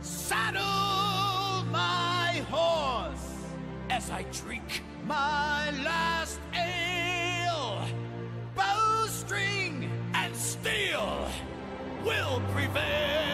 saddle my horse as I drink my last ale. Bowstring and steel will prevail.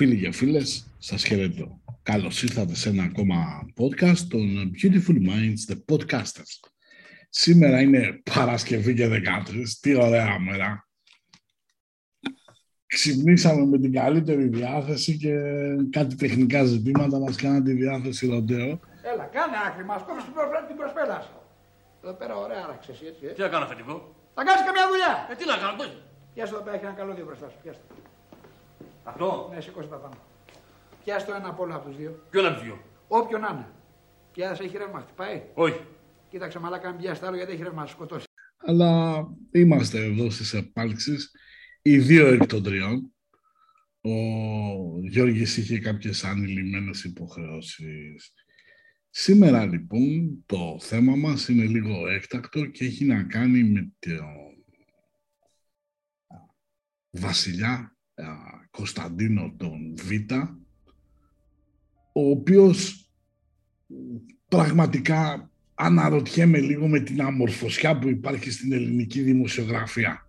Φίλοι και φίλες, σας χαιρετώ. Καλώς ήρθατε σε ένα ακόμα podcast των Beautiful Minds, The Podcasters. Σήμερα είναι Παρασκευή και 13, τι ωραία μέρα. Ξυπνήσαμε με την καλύτερη διάθεση και κάτι τεχνικά ζητήματα μας κάναν τη διάθεση ροντέο. Έλα, κάνε άκρη μας, κόψεις την προσπέ- την προσπέλαση. Εδώ πέρα ωραία άραξες έτσι, ε. Τι να κάνω αφεντικό. Θα κάνεις καμιά δουλειά. Ε, τι να κάνω, πώς; Πιάσε εδώ πέρα, έχει ένα καλώδιο μπροστά σου. Πιάσε. Το. Αυτό; Ναι, σηκώσε τα πάνω. Πιάσε το ένα από όλα από τους δύο. Ποιο να πιω. Όποιον να είναι. Πιάσε, έχει ρεύμα, χτυπάει. Όχι. Κοίταξε μαλάκα, μην πιάσεις το άλλο γιατί έχει ρεύμα, να σου σκοτώσει. Αλλά είμαστε εδώ στις επάλξεις, οι δύο εκ των τριών. Ο Γιώργης είχε κάποιες ανηλυμένες υποχρεώσεις. Σήμερα λοιπόν το θέμα μας είναι λίγο έκτακτο και έχει να κάνει με τον βασιλιά α, Κωνσταντίνο τον Β, ο οποίος πραγματικά αναρωτιέμαι λίγο με την αμορφωσιά που υπάρχει στην ελληνική δημοσιογραφία.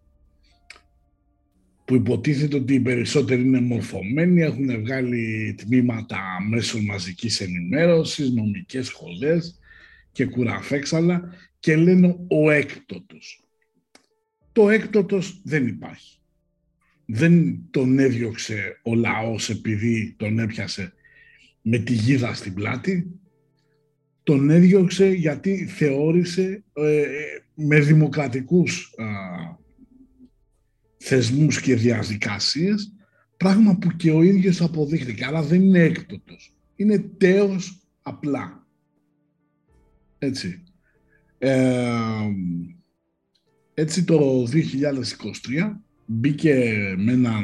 Που υποτίθεται ότι οι περισσότεροι είναι μορφωμένοι, έχουν βγάλει τμήματα μέσων μαζικής ενημέρωσης, νομικές σχολές και κουραφέξαλα και λένε ο έκτοτος. Το έκτοτος δεν υπάρχει. Δεν τον έδιωξε ο λαός επειδή τον έπιασε με τη γίδα στην πλάτη, τον έδιωξε γιατί θεώρησε ε, με δημοκρατικούς α, θεσμούς και διαδικασίες πράγμα που και ο ίδιος αποδείχθηκε. Άρα δεν είναι έκτοτος. Είναι τέος απλά. Έτσι. Ε, έτσι το 2023 μπήκε με έναν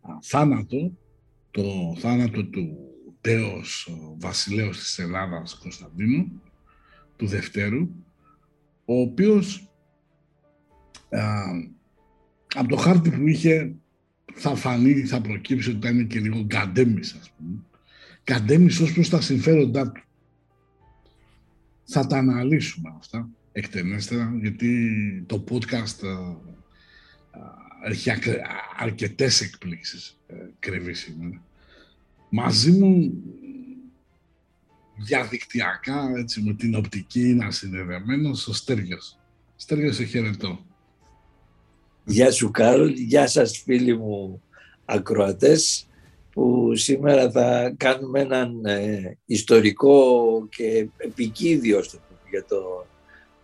α, θάνατο, το θάνατο του τέος ο βασιλέως της Ελλάδας Κωνσταντίνου, του Δευτέρου, ο οποίος α, από το χάρτη που είχε θα φανεί, θα προκύψει ότι ήταν και λίγο γκαντέμις, ας πούμε. Γκαντέμις ως προς τα συμφέροντά του. Θα τα αναλύσουμε αυτά εκτενέστερα, γιατί το podcast ε, ε, έχει αρκετές εκπλήξεις ε, κρύβει σήμερα. Μαζί μου διαδικτυακά, έτσι, με την οπτική είναι ασυνδεδεμένος, ο Στέργιος. Στέργιος, σε χαιρετώ. Γεια σου Κάρολ, γεια σας φίλοι μου ακροατές που σήμερα θα κάνουμε έναν ε, ιστορικό και επικίδιο για το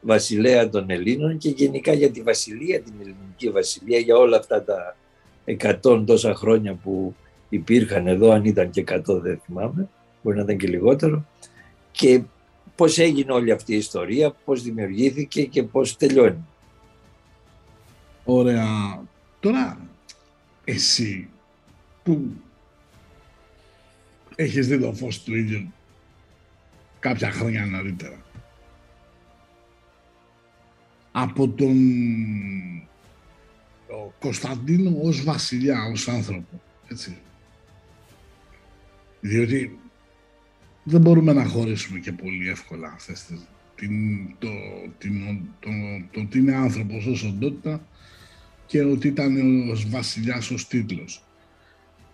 βασιλέα των Ελλήνων και γενικά για τη βασιλεία, την ελληνική βασιλεία, για όλα αυτά τα εκατόν τόσα χρόνια που υπήρχαν εδώ, αν ήταν και εκατό δεν θυμάμαι, μπορεί να ήταν και λιγότερο, και πώς έγινε όλη αυτή η ιστορία, πώς δημιουργήθηκε και πώς τελειώνει. Ωραία. Τώρα, εσύ που έχεις δει το φως του ίδιου κάποια χρόνια νωρίτερα, από τον Κωνσταντίνο ως βασιλιά, ως άνθρωπο, έτσι. Διότι δεν μπορούμε να χωρίσουμε και πολύ εύκολα αυτές τις, την, το, την, το, το, ότι είναι άνθρωπος ως οντότητα και ότι ήταν ο βασιλιάς ως τίτλος.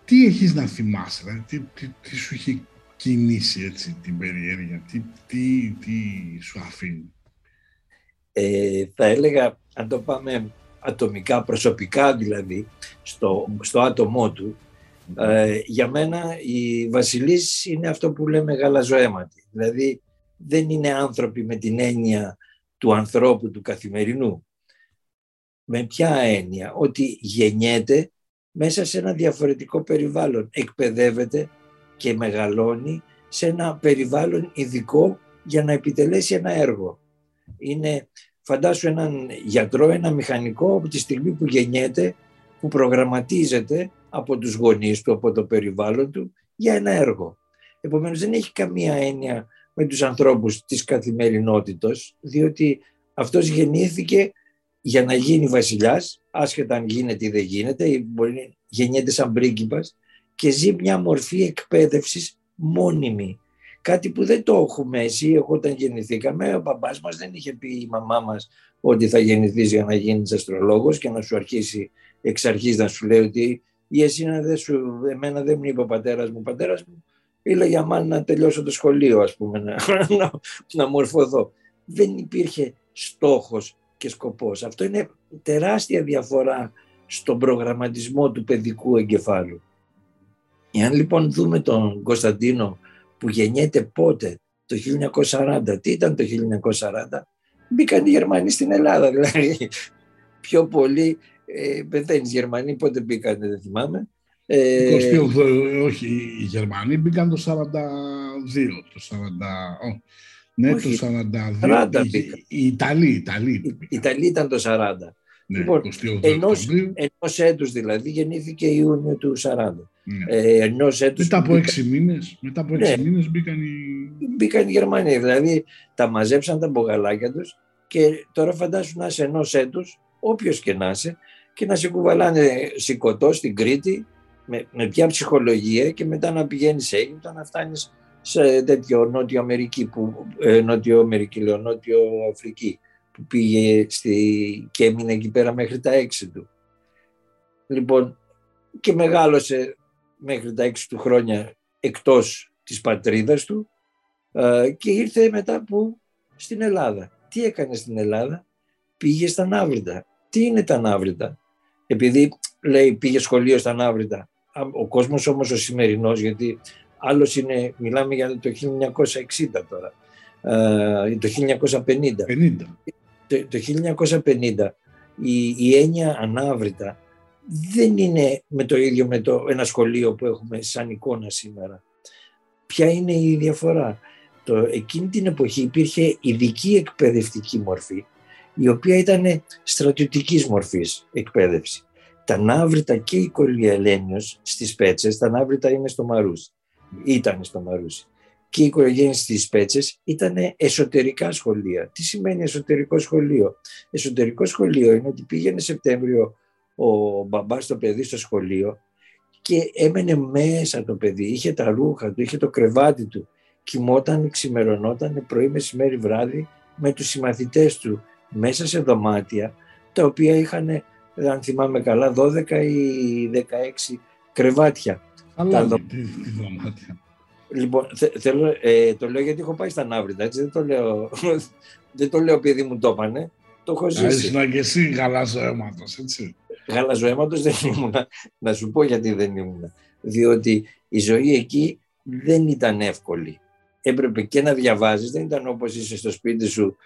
Τι έχεις να θυμάσαι, δηλαδή, τι, τι, τι, σου έχει κινήσει έτσι την περιέργεια, τι, τι, τι σου αφήνει; Ε, θα έλεγα, αν το πάμε ατομικά, προσωπικά δηλαδή, στο, στο άτομό του, ε, για μένα η Βασιλής είναι αυτό που λέμε γαλαζοαίματη. Δηλαδή δεν είναι άνθρωποι με την έννοια του ανθρώπου του καθημερινού. Με ποια έννοια, ότι γεννιέται μέσα σε ένα διαφορετικό περιβάλλον. Εκπαιδεύεται και μεγαλώνει σε ένα περιβάλλον ειδικό για να επιτελέσει ένα έργο. Είναι, φαντάσου έναν γιατρό, ένα μηχανικό από τη στιγμή που γεννιέται, που προγραμματίζεται από τους γονείς του, από το περιβάλλον του για ένα έργο. Επομένως δεν έχει καμία έννοια με τους ανθρώπους της καθημερινότητος, διότι αυτός γεννήθηκε για να γίνει βασιλιάς, άσχετα αν γίνεται ή δεν γίνεται, ή μπορεί να γεννιέται σαν πρίγκιπας και ζει μια μορφή εκπαίδευσης μόνιμη. Κάτι που δεν το έχουμε εσύ, εγώ όταν γεννηθήκαμε, ο μπαμπάς μας δεν είχε πει η μαμά μας ότι θα γεννηθείς για να γίνεις αστρολόγος και να σου αρχίσει εξ αρχής να σου λέει ότι ή εσύ να δεν σου, εμένα δεν μου είπε ο πατέρας μου, ο πατέρας μου ήλε για μάλλον να τελειώσω το σχολείο ας πούμε, να, να, να μορφωθώ. Δεν υπήρχε στόχος και σκοπός. Αυτό είναι τεράστια διαφορά στον προγραμματισμό του παιδικού εγκεφάλου. Εάν λοιπόν δούμε τον Κωνσταντίνο που γεννιέται πότε, το 1940, τι ήταν το 1940, μπήκαν οι Γερμανοί στην Ελλάδα, δηλαδή πιο πολύ ε, πεθαίνεις Γερμανοί, πότε μπήκανε, δεν θυμάμαι. Ε, όχι, οι Γερμανοί μπήκαν το 42, το 40, ναι, όχι, το 42. 40 οι, οι Ιταλοί, οι Ιταλοί. Οι Ιταλοί ήταν το 40. Ναι, λοιπόν, ενός, ενός έτους δηλαδή γεννήθηκε Ιούνιο του 40. Ναι. Ε, ενός έτους μετά από έξι μήνες, μετά από έξι ναι, μήνες μπήκαν οι... Μπήκαν οι Γερμανοί, δηλαδή τα μαζέψαν τα μπογαλάκια τους και τώρα φαντάσου να είσαι ενός έτους, όποιος και να είσαι, και να σε κουβαλάνε σηκωτό στην Κρήτη με, με ποια ψυχολογία και μετά να πηγαίνεις σε Αίγυπτο να φτάνεις σε τέτοιο Νότιο Αμερική, που, ε, Νότιο Αμερική, λέω, Νότιο Αφρική, που πήγε στη, και έμεινε εκεί πέρα μέχρι τα έξι του. Λοιπόν, και μεγάλωσε μέχρι τα έξι του χρόνια εκτός της πατρίδας του ε, και ήρθε μετά που στην Ελλάδα. Τι έκανε στην Ελλάδα, πήγε στα Ναύριτα. Τι είναι τα Ναύριτα, επειδή λέει πήγε σχολείο στα Ναύριτα. Ο κόσμος όμως ο σημερινός, γιατί άλλος είναι, μιλάμε για το 1960 τώρα, ε, το 1950. 50. Το, το 1950 η, η έννοια ανάβρητα δεν είναι με το ίδιο με το ένα σχολείο που έχουμε σαν εικόνα σήμερα. Ποια είναι η διαφορά; Το, εκείνη την εποχή υπήρχε ειδική εκπαιδευτική μορφή η οποία ήταν στρατιωτικής μορφής εκπαίδευση. Τα ναύριτα και η Κολυελένιος στις Πέτσες, τα ναύριτα είναι στο Μαρούσι, ήταν στο Μαρούσι. Και η οικογένεια στις Πέτσες ήταν εσωτερικά σχολεία. Τι σημαίνει εσωτερικό σχολείο; Εσωτερικό σχολείο είναι ότι πήγαινε Σεπτέμβριο ο μπαμπάς το παιδί στο σχολείο και έμενε μέσα το παιδί, είχε τα ρούχα του, είχε το κρεβάτι του κοιμόταν, ξημερωνόταν πρωί, μεσημέρι, βράδυ με τους συμμαθητές του μέσα σε δωμάτια τα οποία είχαν, αν θυμάμαι καλά, 12 ή 16 κρεβάτια. Αλλά Τα τι, δω- τι δωμάτια. Λοιπόν, θε- θέλω, ε, το λέω γιατί έχω πάει στα Ναύριτα, έτσι δεν το λέω, δεν το λέω επειδή μου το έπανε, το έχω Α, ζήσει. Ήσουν και εσύ γαλάζο αίματος, έτσι. Γαλαζοαίματος δεν ήμουνα. Να σου πω γιατί δεν ήμουνα. Διότι η ζωή εκεί δεν ήταν εύκολη. Έπρεπε και να διαβάζεις, δεν ήταν όπως είσαι στο σπίτι σου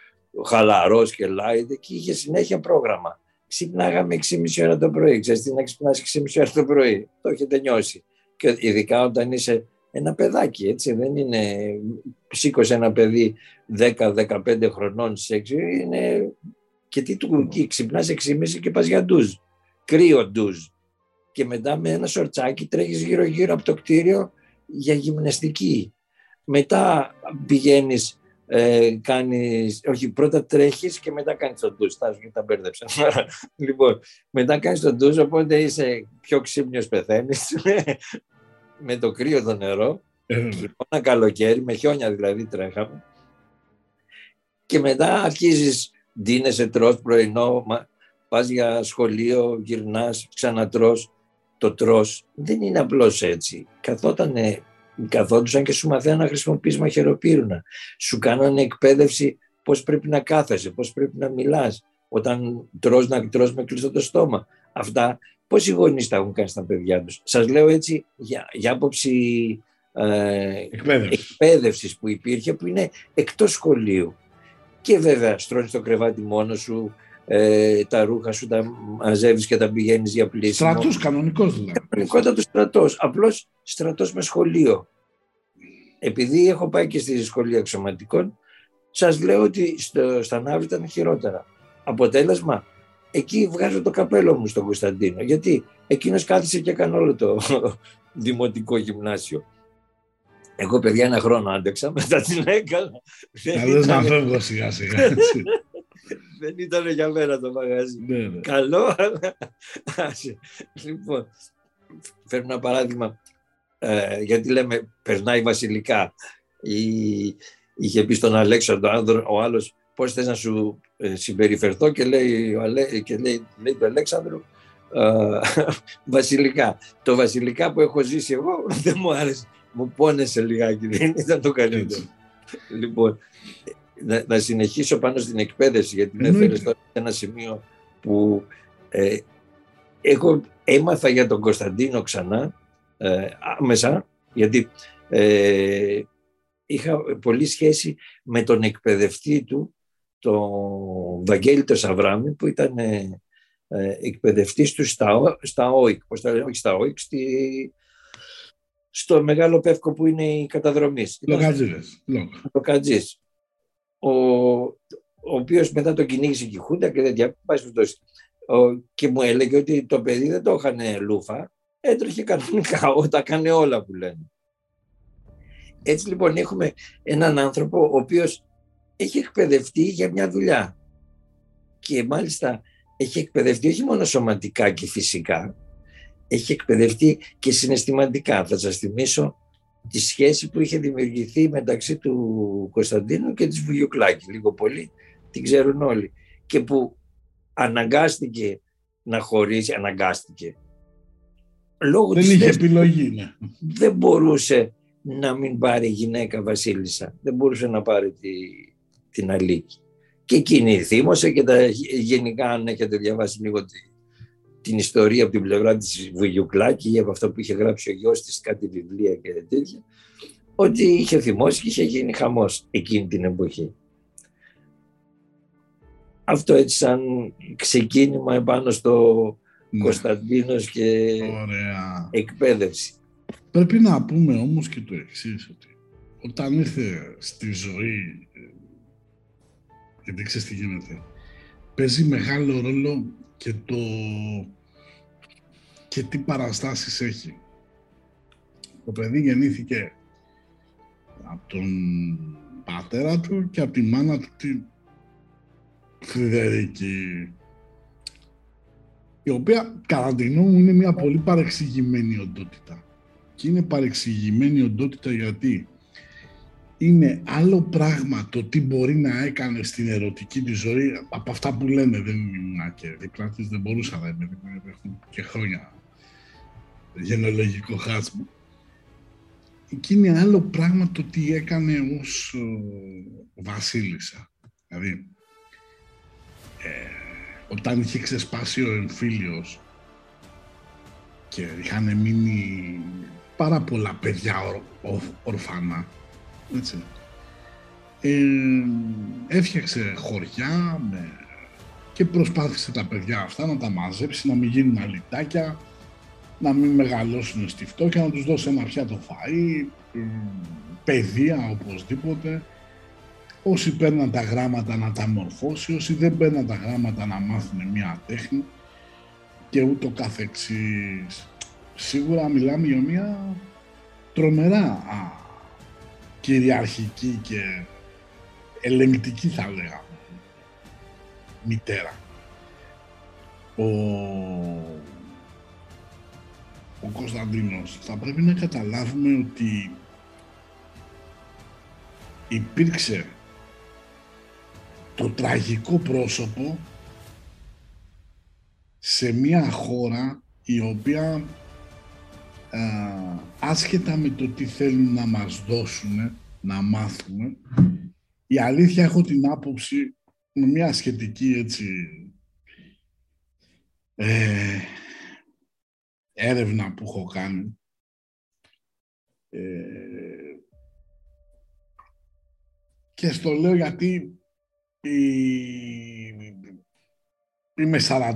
χαλαρός και light, εκεί είχε συνέχεια πρόγραμμα. Ξυπνάγαμε 6,5 ώρα το πρωί. Ξέρεις τι να ξυπνάς 6,5 ώρα το πρωί; Το έχετε νιώσει. Και ειδικά όταν είσαι ένα παιδάκι, έτσι, δεν είναι... Σήκωσε ένα παιδί 10-15 χρονών σε 6, είναι... Και τι του εκεί, ξυπνάς 6,5 και πας για ντουζ κρύο ντουζ. Και μετά με ένα σορτσάκι τρέχεις γύρω γύρω από το κτίριο για γυμναστική. Μετά πηγαίνεις, ε, κάνεις, όχι πρώτα τρέχεις και μετά κάνεις το ντουζ. Τα, τα μπέρδεψα. λοιπόν, μετά κάνεις το ντουζ οπότε είσαι πιο ξύπνιος πεθαίνεις με το κρύο το νερό Ε, βέβαια. ένα καλοκαίρι, με χιόνια δηλαδή τρέχαμε. Και μετά αρχίζεις, ντύνεσαι, τρως πρωινό, μα- πας για σχολείο, γυρνάς, ξανατρως. Το τρως δεν είναι απλώς έτσι. Καθότανε, καθόντουσαν και σου μαθαίναν να χρησιμοποιείς μαχαιροπύρουνα. Σου κάνανε εκπαίδευση πώς πρέπει να κάθεσαι, πώς πρέπει να μιλάς. Όταν τρως να τρως με κλειστό το στόμα. Αυτά πώς οι γονείς τα έχουν κάνει στα παιδιά τους. Σας λέω έτσι για, για άποψη ε, Εκπαίδευσης. εκπαίδευσης που υπήρχε που είναι εκτός σχολείου. Και βέβαια στρώνεις το κρεβάτι μόνος σου, ε, τα ρούχα σου τα μαζεύεις και τα πηγαίνεις για πλήσιμο. Στρατούς κανονικός δηλαδή. Κανονικότατο στρατός, απλώς στρατός με σχολείο. Επειδή έχω πάει και στη σχολεία εξωματικών, σας λέω ότι στο, στα Ναύλη ήταν χειρότερα. Αποτέλεσμα, εκεί βγάζω το καπέλο μου στον Κωνσταντίνο, γιατί εκείνος κάθισε και έκανε όλο το δημοτικό γυμνάσιο. Εγώ παιδιά ένα χρόνο άντεξα, μετά την έκανα. Δεν Να δεις να ήταν- φεύγω σιγά σιγά. έτσι. Δεν ήταν για μένα το μαγαζί. Ναι, ναι. Καλό, αλλά άσε. Λοιπόν, φέρνω ένα παράδειγμα, ε, γιατί λέμε περνάει βασιλικά. Η, είχε πει στον Αλέξανδρο άνδρο- ο άλλος πώς θες να σου ε, συμπεριφερθώ και λέει, ο Αλέ, και λέει, λέει του Αλέξανδρου ε, βασιλικά. Το βασιλικά που έχω ζήσει εγώ δεν μου άρεσε. Μου πόνεσε λιγάκι, δεν ήταν το καλύτερο. Έτσι. Λοιπόν, να, να συνεχίσω πάνω στην εκπαίδευση, γιατί με Εννοείται. έφερε τώρα σε ένα σημείο που ε, εγώ έμαθα για τον Κωνσταντίνο ξανά, ε, άμεσα, γιατί ε, είχα πολύ σχέση με τον εκπαιδευτή του, τον Βαγγέλη το Σαβράμι, που ήταν ε, ε, εκπαιδευτής του στα, Ο- στα ΟΙΚ, πώς τα λένε, όχι στα ΟΙΚ, στη, στο μεγάλο πεύκο που είναι η καταδρομής. Ήταν Λογατζίδες. Λόγο. το Κατζής, ο, ο οποίος μετά το κυνήγησε και η Χούντα και τέτοια, πάση περιπτώσει. Ο- και μου έλεγε ότι το παιδί δεν το είχαν λούφα, έτρεχε κανονικά, όταν κάνει όλα που λένε. Έτσι λοιπόν έχουμε έναν άνθρωπο ο οποίος έχει εκπαιδευτεί για μια δουλειά και μάλιστα έχει εκπαιδευτεί όχι μόνο σωματικά και φυσικά, έχει εκπαιδευτεί και συναισθηματικά. Θα σας θυμίσω τη σχέση που είχε δημιουργηθεί μεταξύ του Κωνσταντίνου και της Βουγιουκλάκη. Λίγο πολύ την ξέρουν όλοι. Και που αναγκάστηκε να χωρίσει, αναγκάστηκε. Λόγω Δεν της είχε θέσης επιλογή, ναι. δεν μπορούσε να μην πάρει γυναίκα βασίλισσα. Δεν μπορούσε να πάρει τη, την Αλίκη. Και εκείνη θύμωσε και τα, γενικά αν έχετε διαβάσει λίγο τη, την ιστορία από την πλευρά της Βουγιουκλάκη ή από αυτό που είχε γράψει ο γιος της κάτι βιβλία και τέτοια, ότι είχε θυμώσει και είχε γίνει χαμός εκείνη την εποχή. Αυτό έτσι σαν ξεκίνημα επάνω στο Ναι. Κωνσταντίνος και Ωραία. εκπαίδευση. Πρέπει να πούμε όμως και το εξής ότι όταν ήρθε στη ζωή, ε, γιατί ξέρεις τι γίνεται, παίζει μεγάλο ρόλο και το και τι παραστάσεις έχει. Το παιδί γεννήθηκε από τον πατέρα του και από τη μάνα του τη Φρυδερίκη η οποία κατά τη γνώμη μου είναι μια πολύ παρεξηγημένη οντότητα. Και είναι παρεξηγημένη οντότητα γιατί είναι άλλο πράγμα το τι μπορεί να έκανε στην ερωτική τη ζωή από αυτά που λένε. Δεν ήμουν και δίπλα της, δεν μπορούσα να είμαι δίπλα, έχουν και χρόνια γενολογικό χάσμα. Εκεί είναι άλλο πράγμα το τι έκανε ως ε, βασίλισσα. Δηλαδή, ε, όταν είχε ξεσπάσει ο εμφύλιος και είχαν μείνει πάρα πολλά παιδιά ορφανά, έτσι. Ε, έφτιαξε χωριά με... και προσπάθησε τα παιδιά αυτά να τα μαζέψει, να μην γίνουν αλυτάκια, να μην μεγαλώσουν στη φτώχεια, να τους δώσει ένα πιάτο φαΐ, παιδεία οπωσδήποτε. Όσοι παίρναν τα γράμματα να τα μορφώσει, όσοι δεν παίρναν τα γράμματα να μάθουν μια τέχνη και ούτω καθεξής. Σίγουρα μιλάμε για μια τρομερά κυριαρχική και ελεγκτική θα λέγαμε μητέρα. Ο, ο Κωνσταντίνος θα πρέπει να καταλάβουμε ότι υπήρξε το τραγικό πρόσωπο σε μια χώρα η οποία άσχετα με το τι θέλουν να μας δώσουν, να μάθουμε, η αλήθεια έχω την άποψη με μια σχετική έτσι ε, έρευνα που έχω κάνει ε, και στο λέω γιατί είμαι 48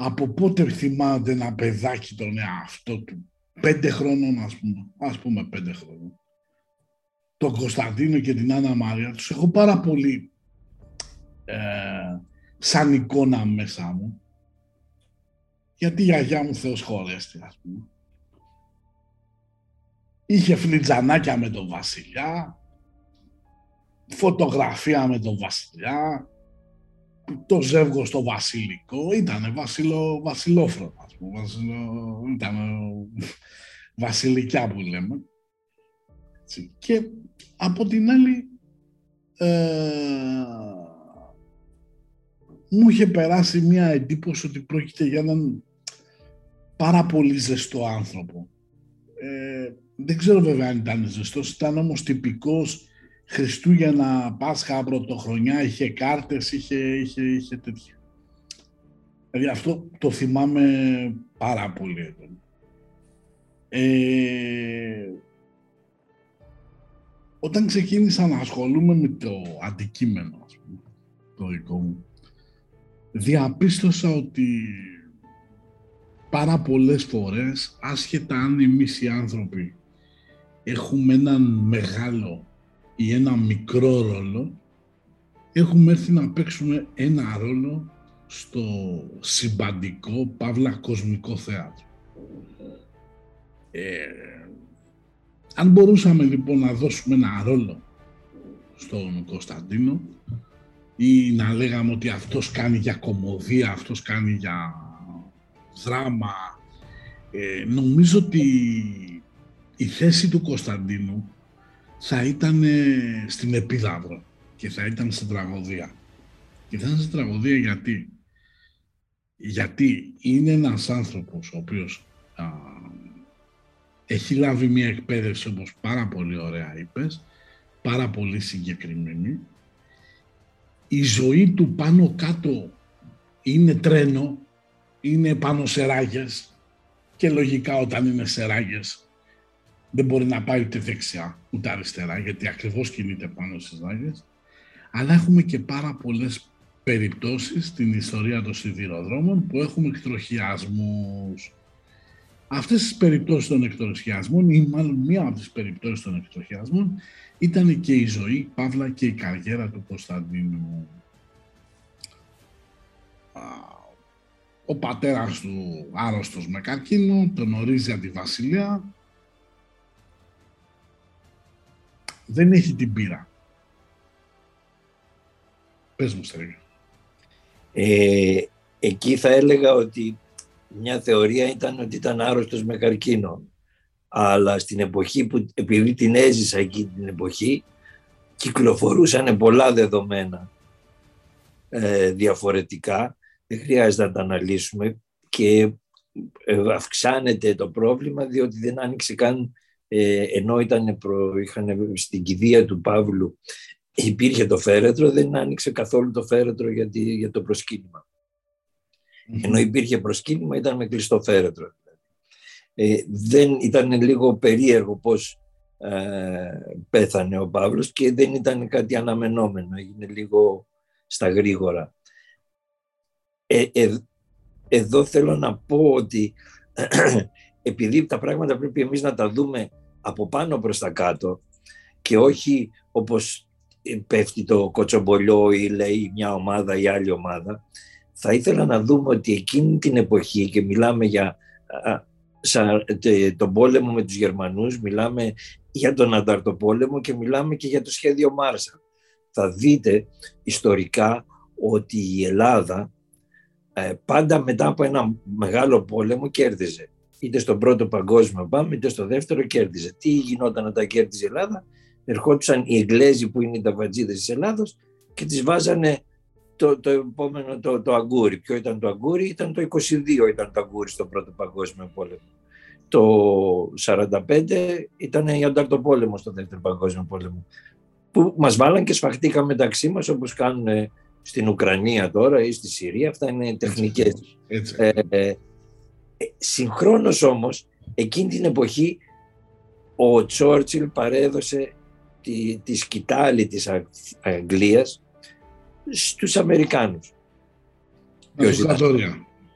από πότε θυμάται ένα παιδάκι τον εαυτό του; Πέντε χρόνων, ας πούμε. Ας πούμε πέντε χρόνων. Τον Κωνσταντίνο και την Άννα Μαρία τους έχω πάρα πολύ ε, σαν εικόνα μέσα μου. Γιατί η γιαγιά μου Θεός χωρέστη, ας πούμε. Είχε φλιτζανάκια με τον βασιλιά, φωτογραφία με τον βασιλιά, το ζεύγο στο βασιλικό ήταν βασιλο, βασιλόφρονο, ας πούμε, βασιλο, ήταν βασιλικιά που λέμε. Και από την άλλη, ε, μου είχε περάσει μια εντύπωση ότι πρόκειται για έναν πάρα πολύ ζεστό άνθρωπο. Ε, δεν ξέρω βέβαια αν ήταν ζεστός, ήταν όμως τυπικός Χριστούγεννα, Πάσχα, Πρωτοχρονιά, είχε κάρτες, είχε, είχε, είχε τέτοια. Δηλαδή αυτό το θυμάμαι πάρα πολύ. Ε, όταν ξεκίνησα να ασχολούμαι με το αντικείμενο, ας πούμε, το δικό μου, διαπίστωσα ότι πάρα πολλές φορές, άσχετα αν εμείς οι άνθρωποι έχουμε έναν μεγάλο ή ένα μικρό ρόλο, έχουμε έρθει να παίξουμε ένα ρόλο στο συμπαντικό, παύλα κοσμικό θέατρο. Ε, αν μπορούσαμε λοιπόν να δώσουμε ένα ρόλο στον Κωνσταντίνο ή να λέγαμε ότι αυτός κάνει για κομμωδία, αυτός κάνει για δράμα, ε, νομίζω ότι η θέση του Κωνσταντίνου θα ήταν στην Επίδαυρο και θα ήταν στην τραγωδία. Και θα ήταν στην τραγωδία γιατί. Γιατί είναι ένας άνθρωπος ο οποίος έχει λάβει μια εκπαίδευση όπως πάρα πολύ ωραία είπες, πάρα πολύ συγκεκριμένη. Η ζωή του πάνω κάτω είναι τρένο, είναι πάνω σε ράγες και λογικά όταν είναι σε ράγες δεν μπορεί να πάει ούτε δεξιά ούτε αριστερά γιατί ακριβώς κινείται πάνω στις ράγες αλλά έχουμε και πάρα πολλές περιπτώσεις στην ιστορία των σιδηροδρόμων που έχουμε εκτροχιασμούς. Αυτές τις περιπτώσεις των εκτροχιασμών ή μάλλον μία από τις περιπτώσεις των εκτροχιασμών ήταν και η ζωή, παύλα και η καριέρα του Κωνσταντίνου. Ο πατέρας του άρρωστος με καρκίνο, τον ορίζει αντιβασιλεία δεν έχει την πείρα. Πες μου, Στρίγη. Ε, εκεί θα έλεγα ότι μια θεωρία ήταν ότι ήταν άρρωστος με καρκίνο. αλλά στην εποχή που επειδή την έζησα εκεί την εποχή κυκλοφορούσαν πολλά δεδομένα ε, διαφορετικά δεν χρειάζεται να τα αναλύσουμε και ε, αυξάνεται το πρόβλημα διότι δεν άνοιξε καν ε, ενώ ήταν προ, είχαν, στην κηδεία του Παύλου υπήρχε το φέρετρο, δεν άνοιξε καθόλου το φέρετρο για, για το προσκυνημα Ενώ υπήρχε προσκύνημα ήταν με κλειστό φέρετρο. Ε, δεν ήταν λίγο περίεργο πώς ε, πέθανε ο Παύλος και δεν ήταν κάτι αναμενόμενο, έγινε λίγο στα γρήγορα. Ε, ε εδώ θέλω να πω ότι επειδή τα πράγματα πρέπει εμείς να τα δούμε από πάνω προς τα κάτω και όχι όπως πέφτει το κοτσομπολιό ή λέει μια ομάδα ή άλλη ομάδα, θα ήθελα να δούμε ότι εκείνη την εποχή και μιλάμε για τον πόλεμο με τους Γερμανούς, μιλάμε για τον Ανταρτοπόλεμο και μιλάμε και για το σχέδιο Μάρσα. Θα δείτε ιστορικά ότι η Ελλάδα ε, πάντα μετά από ένα μεγάλο πόλεμο κέρδιζε. Είτε στον πρώτο παγκόσμιο πάμε, είτε στο δεύτερο κέρδιζε. Τι γινόταν όταν κέρδιζε η Ελλάδα, ερχόντουσαν οι Εγγλέζοι που είναι οι ταβατζίδες της Ελλάδος και τις βάζανε το, το επόμενο το, το αγκούρι. Ποιο ήταν το αγκούρι, ήταν το 22 ήταν το αγκούρι στον πρώτο παγκόσμιο πόλεμο. Το 45 ήταν η Ανταρτοπόλεμο στο δεύτερο παγκόσμιο πόλεμο. Που μας βάλαν και σφαχτήκαν μεταξύ μας όπως κάνουν στην Ουκρανία τώρα ή στη Συρία. Αυτά είναι τεχνικές. Έτσι, ε, ε, συγχρόνως όμως, εκείνη την εποχή ο Τσόρτσιλ παρέδωσε τη, τη σκητάλη της Αγγλίας στους Αμερικάνους.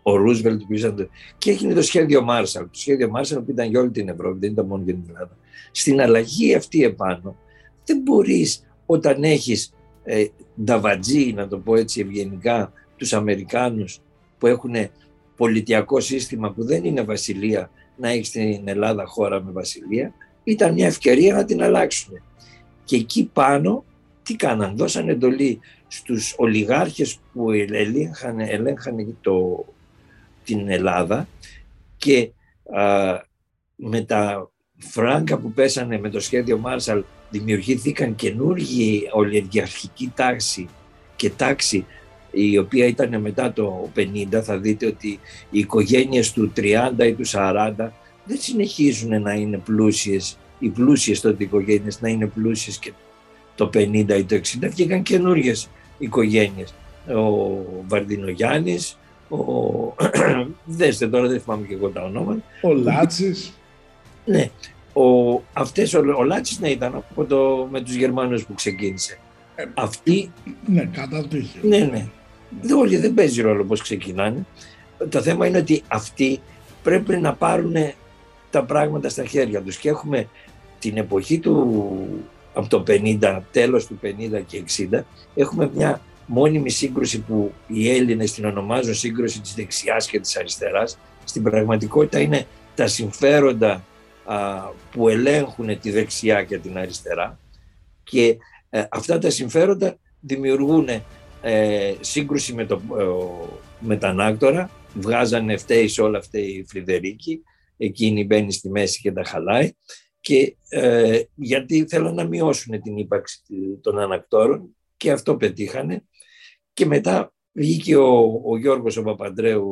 Ο Ρούσβελτ που ήταν. Και έγινε το σχέδιο Μάρσαλ. Το σχέδιο Μάρσαλ που ήταν για όλη την Ευρώπη, δεν ήταν μόνο για την Ελλάδα. Στην αλλαγή αυτή επάνω, δεν μπορείς όταν έχεις ε, νταβατζή, να το πω έτσι ευγενικά, τους Αμερικάνους που έχουν πολιτιακό σύστημα που δεν είναι βασιλεία, να έχεις στην Ελλάδα χώρα με βασιλεία, ήταν μια ευκαιρία να την αλλάξουν. Και εκεί πάνω τι κάναν, δώσαν εντολή στους ολιγάρχες που ελέγχανε, ελέγχανε το, την Ελλάδα και με τα φράγκα που πέσανε με το σχέδιο Μάρσαλ δημιουργήθηκαν καινούργιοι ολιγαρχική τάξη και τάξη η οποία ήταν μετά το 50 θα δείτε ότι οι οικογένειες του 30 ή του 40 δεν συνεχίζουν να είναι πλούσιες οι πλούσιες τότε οικογένειες να είναι πλούσιες και το 50 ή το 60 βγήκαν καινούριε οικογένειες. Ο Βαρδινογιάννης, ο... δέστε τώρα δεν θυμάμαι και εγώ τα ονόματα. Ο Λάτσης. Ναι, ο, αυτές, ο, ο Λάτσης ναι, ήταν από το, με τους Γερμανούς που ξεκίνησε. Ε, Αυτοί... Ναι, κατά τύχη. Ναι, ναι. Όλοι δεν παίζει ρόλο πώς ξεκινάνε. Το θέμα είναι ότι αυτοί πρέπει να πάρουν τα πράγματα στα χέρια τους και έχουμε την εποχή του από το 50, τέλος του 50 και 60, έχουμε μια μόνιμη σύγκρουση που οι Έλληνες την ονομάζουν σύγκρουση της δεξιάς και της αριστεράς. Στην πραγματικότητα είναι τα συμφέροντα που ελέγχουν τη δεξιά και την αριστερά και ε, αυτά τα συμφέροντα δημιουργούν ε, σύγκρουση με, το, ε, τον βγάζανε φταίει σε όλα αυτά η Φρυδερίκη, εκείνη μπαίνει στη μέση και τα χαλάει. Και ε, γιατί θέλουν να μειώσουν την ύπαρξη των ανακτόρων. Και αυτό πετύχανε. Και μετά βγήκε ο, ο Γιώργος ο Παπαντρέου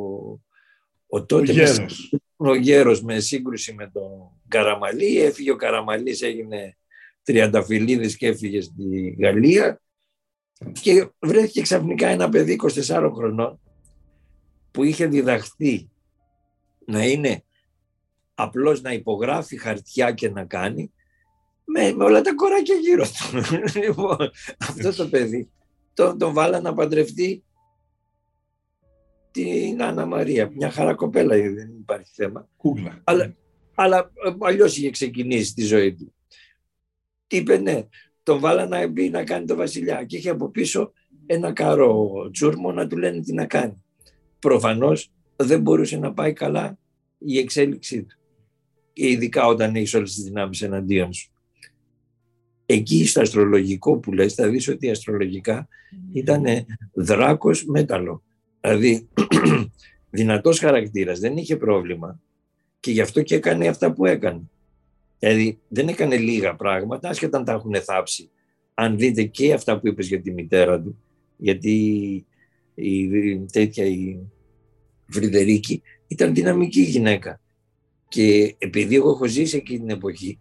ο, τότε ο γέρος. ο γέρος με σύγκρουση με τον Καραμαλή. Έφυγε ο Καραμαλής έγινε τριανταφυλλίδης και έφυγε στη Γαλλία και βρέθηκε ξαφνικά ένα παιδί 24 χρονών που είχε διδαχθεί να είναι απλώς να υπογράφει χαρτιά και να κάνει με, με όλα τα κοράκια γύρω του. λοιπόν, αυτό το παιδί τον, τον βάλα να παντρευτεί την Άννα Μαρία. Μια χαρά κοπέλα δεν υπάρχει θέμα. Κούκλα. Αλλά, αλλά ε, αλλιώς είχε ξεκινήσει τη ζωή του. Τι είπε ναι, τον βάλα να μπει να κάνει το βασιλιά και είχε από πίσω ένα καρό τσούρμο να του λένε τι να κάνει. Προφανώς δεν μπορούσε να πάει καλά η εξέλιξή του και ειδικά όταν έχεις όλες τις δυνάμεις εναντίον σου. Εκεί στο αστρολογικό που λες θα δεις ότι αστρολογικά ήταν δράκος μέταλλο. Δηλαδή δυνατός χαρακτήρας, δεν είχε πρόβλημα και γι' αυτό και έκανε αυτά που έκανε. Δηλαδή δεν έκανε λίγα πράγματα, άσχετα αν τα έχουν θάψει. Αν δείτε και αυτά που είπες για τη μητέρα του, γιατί η, τέτοια η Φρυδερίκη ήταν δυναμική γυναίκα. Και επειδή εγώ έχω ζήσει εκείνη την εποχή,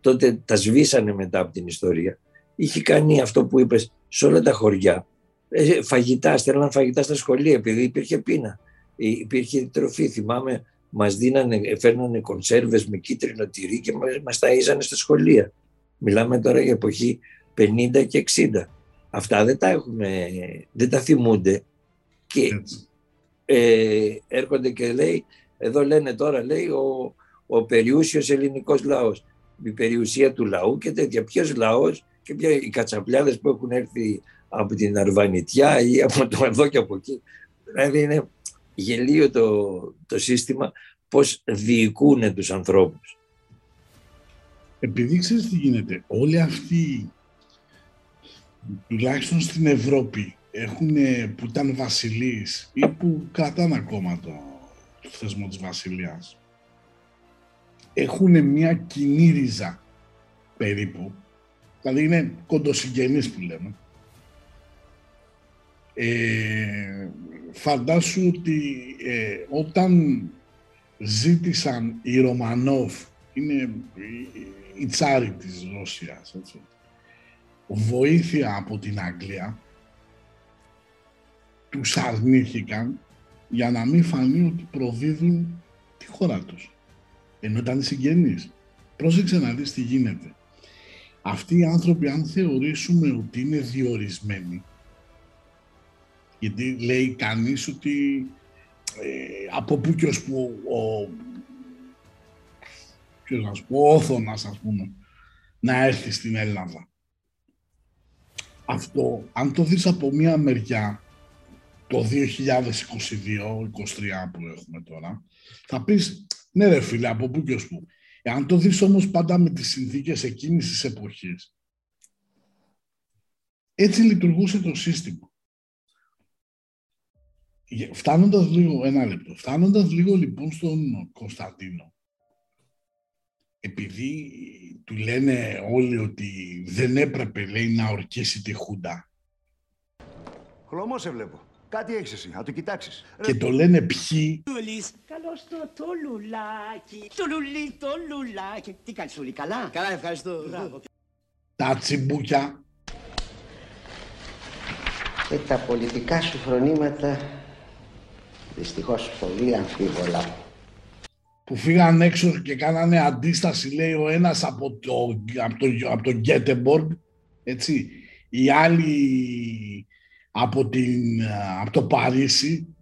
τότε τα σβήσανε μετά από την ιστορία. Είχε κάνει αυτό που είπες σε όλα τα χωριά. Ε, φαγητά, στέλναν φαγητά στα σχολεία επειδή υπήρχε πείνα. Ε, υπήρχε τροφή. Θυμάμαι, μας δίνανε, φέρνανε κονσέρβες με κίτρινο τυρί και μας τα ίζανε στα σχολεία. Μιλάμε τώρα για εποχή 50 και 60. Αυτά δεν τα έχουμε, δεν τα θυμούνται. Και ε, έρχονται και λέει, εδώ λένε τώρα, λέει, ο, ο περιούσιος ελληνικός λαός. Η περιουσία του λαού και τέτοια. Ποιος λαός και ποια, οι κατσαπλιάδες που έχουν έρθει από την Αρβανιτιά ή από το εδώ και από εκεί. Δηλαδή είναι γελίο το, το σύστημα πώς διοικούν τους ανθρώπους. Επειδή ξέρεις τι γίνεται, όλοι αυτοί, τουλάχιστον στην Ευρώπη, έχουν, που ήταν βασιλείς ή που κρατάνε ακόμα το, το θεσμό της βασιλείας, έχουν μια κοινή ρίζα περίπου, δηλαδή είναι κοντοσυγγενείς που λέμε, ε, φαντάσου ότι ε, όταν ζήτησαν οι Ρωμανόφ, είναι η τσάρη της Ρωσίας, έτσι, βοήθεια από την Αγγλία, τους αρνήθηκαν για να μην φανεί ότι προδίδουν τη χώρα τους. Ενώ ήταν συγγενείς. Πρόσεξε να δεις τι γίνεται. Αυτοί οι άνθρωποι, αν θεωρήσουμε ότι είναι διορισμένοι, γιατί λέει κανείς ότι ε, από πού και ως που ο, ποιος να σου πω, ο Όθωνας, ας πούμε, να έρθει στην Ελλάδα. Αυτό, αν το δεις από μία μεριά, το 2022-2023 που έχουμε τώρα, θα πεις, ναι ρε φίλε, από πού και ως που. Εάν το δεις όμως πάντα με τις συνθήκες εκείνης της εποχής, έτσι λειτουργούσε το σύστημα. Φτάνοντας λίγο, ένα λεπτό, φτάνοντας λίγο λοιπόν στον Κωνσταντίνο, επειδή του λένε όλοι ότι δεν έπρεπε, λέει, να ορκίσει τη Χούντα. Χλωμός σε βλέπω. Κάτι έχεις εσύ, να το κοιτάξεις. Και το λένε ποιοι; Καλώς το το λουλάκι, το λουλί, το λουλάκι. Τι κάνεις Λουλί, καλά; Καλά, ευχαριστώ. Τα τσιμπούκια. Και τα πολιτικά σου φρονήματα δυστυχώς πολύ αμφίβολα. Που φύγαν έξω και κάνανε αντίσταση, λέει ο ένας από το, από το, από το Γκέτεμποργκ, έτσι. Οι άλλοι από, την, από το Παρίσι,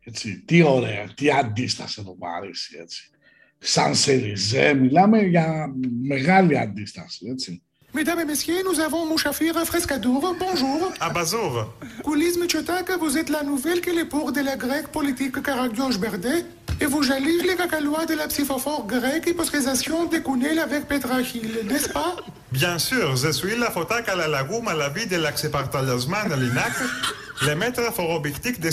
έτσι. Τι ωραία, τι αντίσταση το Παρίσι, έτσι. Σαν Σεριζέ, μιλάμε για μεγάλη αντίσταση, έτσι. Mesdames et messieurs, nous avons Mouchafir Frescadour. Bonjour. Abazour. Kouliz Mitchotak, vous êtes la nouvelle qui est pour de la grecque politique Karagioche Berdet. Et vous jalise les cacalois de la psychophore grecque et postérisation de Kounel avec Petrachil, n'est-ce pas? Bien sûr, je suis la à la lagoum à la vie de à l'INAC. Les maîtres forobictiques de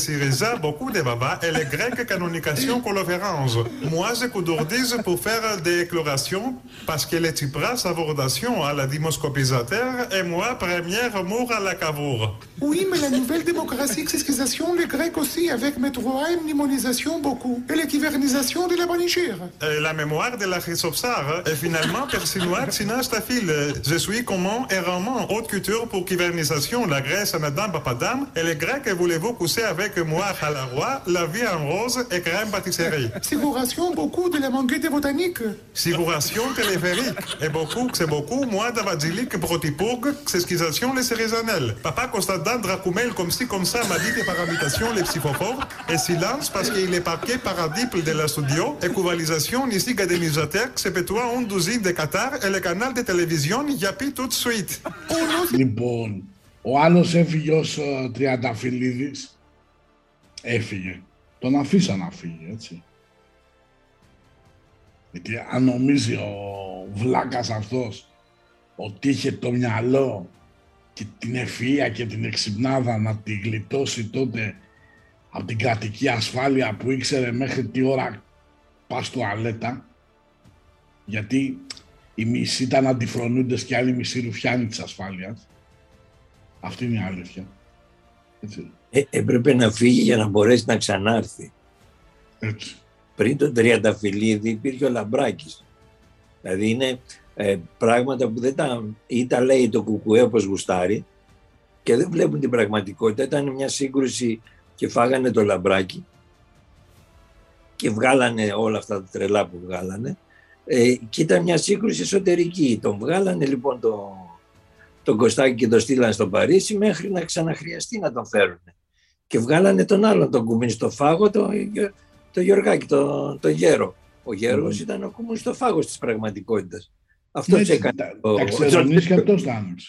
beaucoup de baba, et les grecs canonication colovérange. Moi, je coudordise pour faire des éclorations, parce que les Tsipras avordation à la dimoscopisateur, et moi, première mour à la cavour. Oui, mais la nouvelle démocratie, excisation, les grecs aussi, avec et mnémonisation beaucoup, et l'équivernisation de la banichire. Et la mémoire de la Chrysopsar, et finalement, persinois, sinastafil. Je suis comment et en haute culture pour kivernisation, la Grèce, madame, papadam, et les Grecs, voulez-vous coucher avec moi à la roi, la vie en rose et crème pâtisserie? Siguration beaucoup de la manguette botanique. Siguration téléphérique. Et beaucoup, c'est beaucoup, moi, d'avadilique, protipourg, sesquisation, les cérésanelles. Papa Constantin Dracoumel, comme ci, comme ça, m'a dit que par habitation, les psychophores, et silence parce qu'il est parqué paradiple de la studio, et couvalisation, ici, gadémisateur, c'est toi, une douzaine de Qatar, et le canal de télévision, y a tout de suite. Λοιπόν, Ο άλλος έφυγε ως Τριανταφυλλίδης. Έφυγε. Τον αφήσα να φύγει, έτσι. Γιατί αν νομίζει ο βλάκας αυτός ότι είχε το μυαλό και την ευφυΐα και την εξυπνάδα να τη γλιτώσει τότε από την κρατική ασφάλεια που ήξερε μέχρι τι ώρα πας αλέτα, γιατί οι μισοί ήταν αντιφρονούντες και άλλοι μισοί ρουφιάνοι της ασφάλειας. Αυτή είναι η αλήθεια. Έτσι. Ε, έπρεπε να φύγει για να μπορέσει να ξανάρθει. Έτσι. Πριν τον Τριανταφυλλίδη υπήρχε ο Λαμπράκης. Δηλαδή είναι ε, πράγματα που δεν τα, ή τα λέει το κουκουέ όπως γουστάρει και δεν βλέπουν την πραγματικότητα. Ήταν μια σύγκρουση και φάγανε το λαμπράκι και βγάλανε όλα αυτά τα τρελά που βγάλανε ε, και ήταν μια σύγκρουση εσωτερική. Τον βγάλανε λοιπόν το, τον Κωστάκη και τον στείλανε στο Παρίσι μέχρι να ξαναχρειαστεί να τον φέρουν. Και βγάλανε τον άλλον τον κουμίν στο φάγο, το, το Γιωργάκη, τον το Γέρο. Ο Γέρος ήταν ο κουμίν στο φάγο της πραγματικότητας. Αυτό Έτσι, έκανε. τα- το- Τα ξερονείς και αυτός τα άνοιξε.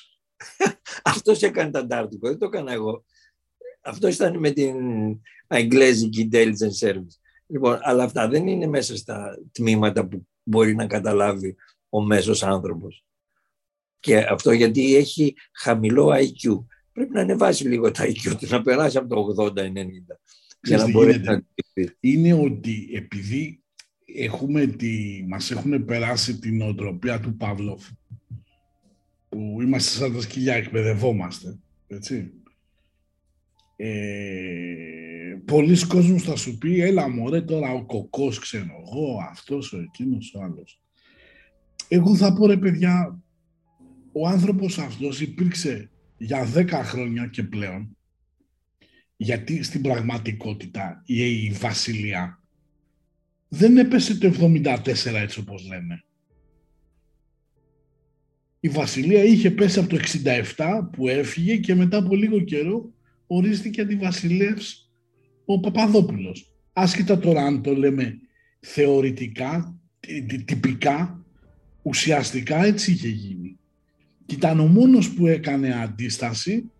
Αυτός έκανε τα Αντάρτικο, δεν το έκανα εγώ. Αυτός ήταν με την Αγγλέζικη Intelligence Service. Λοιπόν, αλλά αυτά δεν είναι μέσα στα τμήματα που μπορεί να καταλάβει ο μέσος άνθρωπος. Και αυτό γιατί έχει χαμηλό IQ. Πρέπει να ανεβάσει λίγο το IQ του, να περάσει από το 80-90. Για Ξέρεις να τι μπορέσει γίνεται; να αντιληφθεί. είναι ότι επειδή έχουμε τη, μας έχουν περάσει την οτροπία του Παύλοφ που είμαστε σαν τα σκυλιά, εκπαιδευόμαστε, έτσι. Ε, πολλοί κόσμος θα σου πει, έλα μωρέ τώρα ο κοκός ξέρω εγώ, αυτός, ο εκείνος, ο άλλος. Εγώ θα πω ρε παιδιά, ο άνθρωπος αυτός υπήρξε για 10 χρόνια και πλέον γιατί στην πραγματικότητα η, η Βασιλεία δεν έπεσε το 74 έτσι όπως λένε. Η Βασιλεία είχε πέσει από το 67 που έφυγε και μετά από λίγο καιρό ορίστηκε αντιβασιλεύς ο Παπαδόπουλος. Άσχετα τώρα αν το λέμε θεωρητικά, τι- τι- τυπικά, ουσιαστικά έτσι είχε γίνει. Και ήταν ο μόνος που έκανε αντίσταση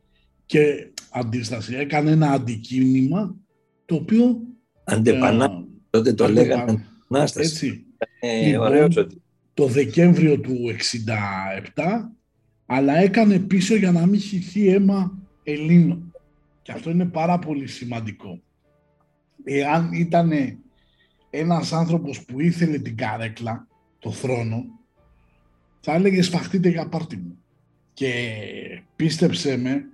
και αντίσταση, έκανε ένα αντικίνημα το οποίο... Αντεπανά, τότε το αντεπα- λέγανε Ανάσταση. Έτσι. Ε, Λοιπόν, ωραίος ότι. Το Δεκέμβριο του 67, αλλά έκανε πίσω για να μην χυθεί αίμα Ελλήνων. Και αυτό είναι πάρα πολύ σημαντικό. Εάν ήταν ένας άνθρωπος που ήθελε την καρέκλα, το θρόνο, θα έλεγε σφαχτείτε για πάρτι μου. Και πίστεψέ με,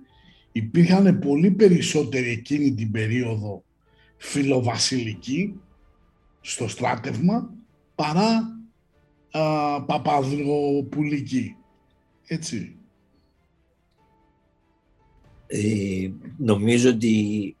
υπήρχαν πολύ περισσότεροι εκείνη την περίοδο φιλοβασιλικοί στο στράτευμα παρά α, παπαδροπουλικοί. Έτσι. Ε, νομίζω ότι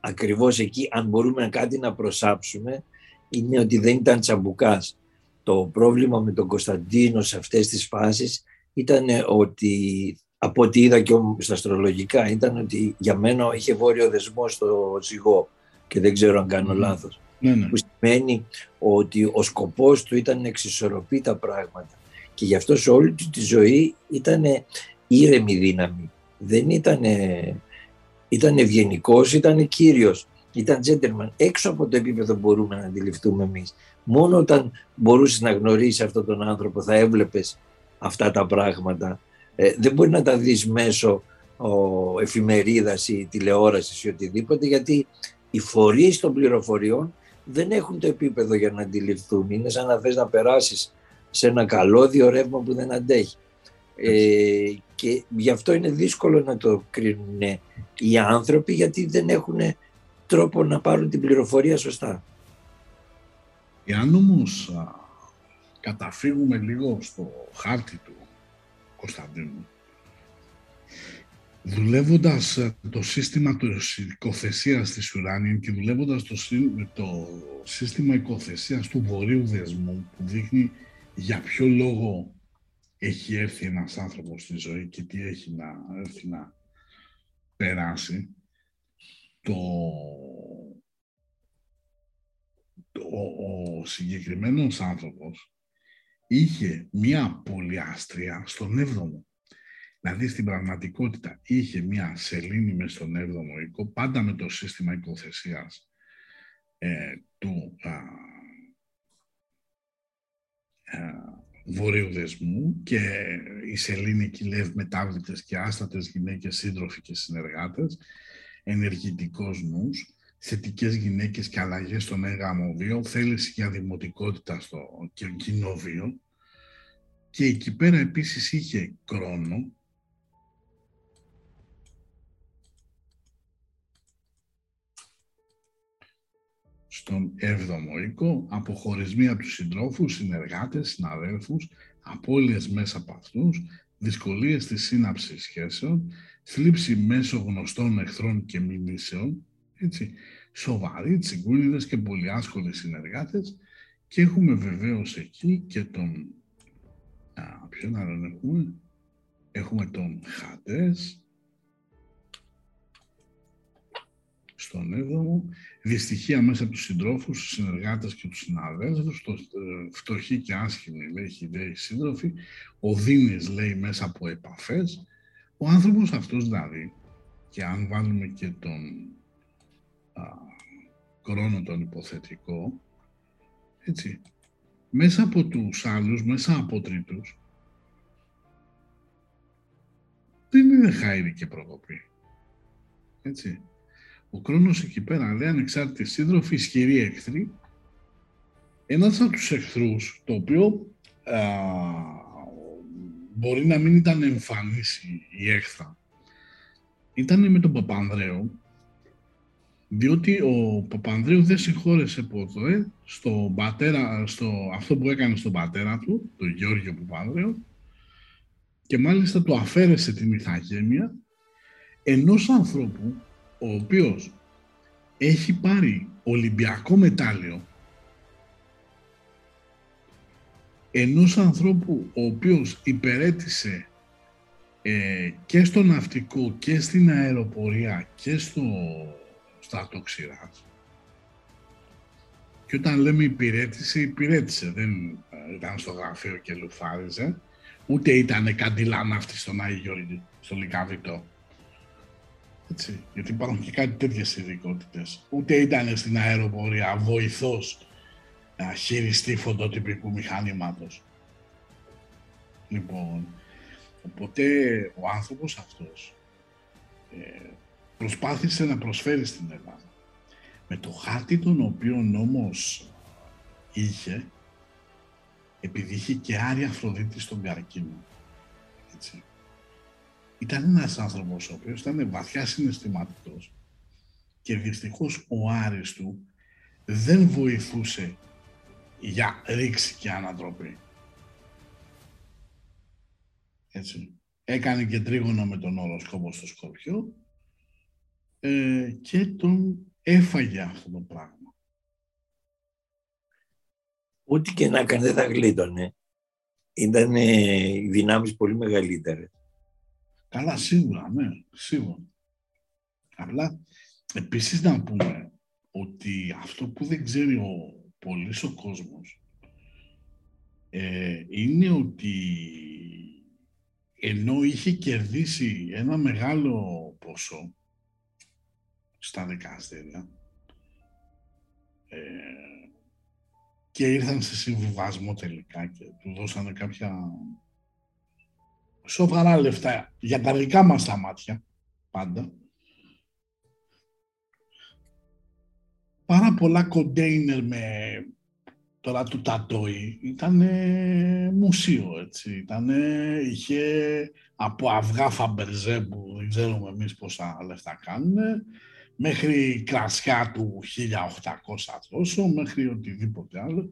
ακριβώς εκεί, αν μπορούμε να κάτι να προσάψουμε, είναι ότι δεν ήταν τσαμπουκάς. Το πρόβλημα με τον Κωνσταντίνο σε αυτές τις φάσεις ήταν ότι, από ό,τι είδα και όμως στα αστρολογικά, ήταν ότι για μένα είχε βόρειο δεσμό στο ζυγό και δεν ξέρω αν κάνω Μμμ. λάθος. Ναι, ναι. Που σημαίνει ότι ο σκοπός του ήταν να εξισορροπεί τα πράγματα. Και γι' αυτό σε όλη του τη ζωή ήταν ήρεμη δύναμη. Δεν ήταν, ήταν ευγενικός, ήταν κύριος, ήταν gentleman. Έξω από το επίπεδο μπορούμε να αντιληφθούμε εμείς. Μόνο όταν μπορούσες να γνωρίσεις αυτόν τον άνθρωπο θα έβλεπες αυτά τα πράγματα. Ε, δεν μπορεί να τα δεις μέσω ο, εφημερίδας ή τηλεόρασης ή οτιδήποτε γιατί οι φορείς των πληροφοριών δεν έχουν το επίπεδο για να αντιληφθούν. Είναι σαν να θες να περάσεις σε ένα καλώδιο ρεύμα που δεν αντέχει. Ε, και γι' αυτό είναι δύσκολο να το κρίνουν οι άνθρωποι γιατί δεν έχουν τρόπο να πάρουν την πληροφορία σωστά. Εάν όμως α, καταφύγουμε λίγο στο χάρτη του Κωνσταντίνου, δουλεύοντας ε, το σύστημα της οικοθεσίας της Ουράνιου και δουλεύοντας το, σύ- το σύστημα οικοθεσίας του βορείου δεσμού που δείχνει για ποιο λόγο έχει έρθει ένας άνθρωπος στη ζωή και τι έχει να έρθει να περάσει, το, το, ο συγκεκριμένος άνθρωπος είχε μία πολυάστρια στον 7ο. Δηλαδή στην πραγματικότητα είχε μία σελήνη μες στον 7ο οίκο, πάντα με το σύστημα οικοθεσίας ε, του α, α, βορείου δεσμού και η σελήνη κυλεύει μετάβλητες και άστατες γυναίκες, σύντροφοι και συνεργάτες, ενεργητικός νους, θετικές γυναίκες και αλλαγές στον έγαμο βίο, θέληση για δημοτικότητα στο κοινό βίο. Και εκεί πέρα επίσης είχε κρόνο στον 7ο οίκο, αποχωρισμοί από τους συντρόφους, συνεργάτες, συναδέλφους, απώλειες μέσα από αυτούς, δυσκολίες στη σύναψη σχέσεων, θλίψη μέσω γνωστών εχθρών και μηνύσεων, έτσι, σοβαροί, τσιγκούνιδες και πολύ άσχολοι συνεργάτες. Και έχουμε βεβαίως εκεί και τον... Α, ποιον άλλον έχουμε; Έχουμε τον Χαντές, στον 7ο, δυστυχία μέσα από τους συντρόφους, τους συνεργάτες και τους συναδέλφους, το ε, φτωχή και άσχημη λέει χιδαίοι σύντροφοι, ο Δίνης λέει μέσα από επαφές, ο άνθρωπος αυτός δηλαδή, και αν βάλουμε και τον α, χρόνο τον υποθετικό, έτσι, μέσα από τους άλλους, μέσα από τρίτους, δεν είναι χάιδι και προκοπή. Έτσι. Ο Κρόνος εκεί πέρα λέει ανεξάρτητη σύντροφη, ισχυρή εχθρή. Ένας από τους εχθρούς, το οποίο α, μπορεί να μην ήταν εμφανής η έχθρα, ήταν με τον Παπανδρέο, διότι ο Παπανδρέου δεν συγχώρεσε ποτέ στο πατέρα, στο, αυτό που έκανε στον πατέρα του, τον Γιώργιο Παπανδρέου, και μάλιστα του αφαίρεσε την ηθαγένεια ενός ανθρώπου ο οποίος έχει πάρει Ολυμπιακό μετάλλιο ενός ανθρώπου ο οποίος υπερέτησε ε, και στο ναυτικό και στην αεροπορία και στο στρατοξυράς. Και όταν λέμε υπηρέτησε, υπηρέτησε. Δεν ε, ήταν στο γραφείο και λουφάριζε. Ούτε ήταν καντιλά ναύτης στον Άγιο Γιώργη, στο Λικαβιτό. Έτσι, γιατί υπάρχουν και κάτι τέτοιες ειδικότητες. Ούτε ήταν στην αεροπορία βοηθός χειριστή φωτοτυπικού μηχανήματος. Λοιπόν, οπότε ο άνθρωπος αυτός ε, προσπάθησε να προσφέρει στην Ελλάδα. Με το χάρτη τον οποίο όμως είχε, επειδή είχε και άρια Αφροδίτη στον καρκίνο. Έτσι ήταν ένας άνθρωπος ο οποίος ήταν βαθιά συναισθηματικός και δυστυχώς ο Άρης του δεν βοηθούσε για ρήξη και ανατροπή. Έτσι. Έκανε και τρίγωνο με τον οροσκόπο στο Σκορπιό ε, και τον έφαγε αυτό το πράγμα. Ό,τι και να έκανε δεν θα γλίτωνε. Ήταν οι δυνάμεις πολύ μεγαλύτερες. Καλά, σίγουρα, ναι, σίγουρα. Απλά, επίσης να πούμε ότι αυτό που δεν ξέρει ο πολύς ο κόσμος ε, είναι ότι ενώ είχε κερδίσει ένα μεγάλο ποσό στα δικαστήρια ε, και ήρθαν σε συμβιβασμό τελικά και του δώσανε κάποια σοβαρά λεφτά για τα δικά μας τα μάτια, πάντα. Πάρα πολλά κοντέινερ με τώρα του Τατόι ήταν μουσείο, έτσι. Ήτανε, είχε από αυγά φαμπερζέ που δεν ξέρουμε εμείς πόσα λεφτά κάνουν, μέχρι κρασιά του 1800 τόσο, μέχρι οτιδήποτε άλλο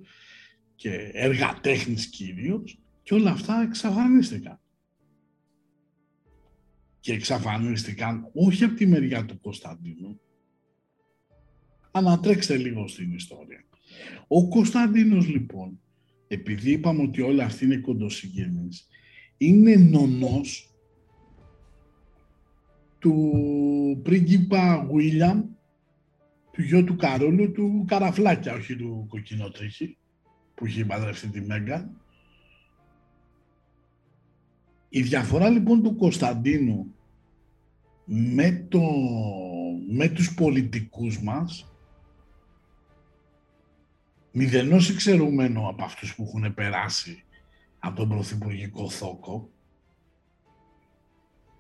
και έργα τέχνης κυρίως και όλα αυτά εξαφανίστηκαν και εξαφανίστηκαν όχι από τη μεριά του Κωνσταντίνου. Ανατρέξτε λίγο στην ιστορία. Ο Κωνσταντίνος λοιπόν, επειδή είπαμε ότι όλα αυτοί είναι κοντοσυγγενείς, είναι νονός του πρίγκιπα Βίλιαμ, του γιο του Καρόλου, του Καραφλάκια, όχι του Κοκκινοτρίχη, που είχε παντρευτεί τη Μέγκα. Η διαφορά λοιπόν του Κωνσταντίνου με, το, με τους πολιτικούς μας μηδενός εξαιρουμένο από αυτούς που έχουν περάσει από τον πρωθυπουργικό θόκο.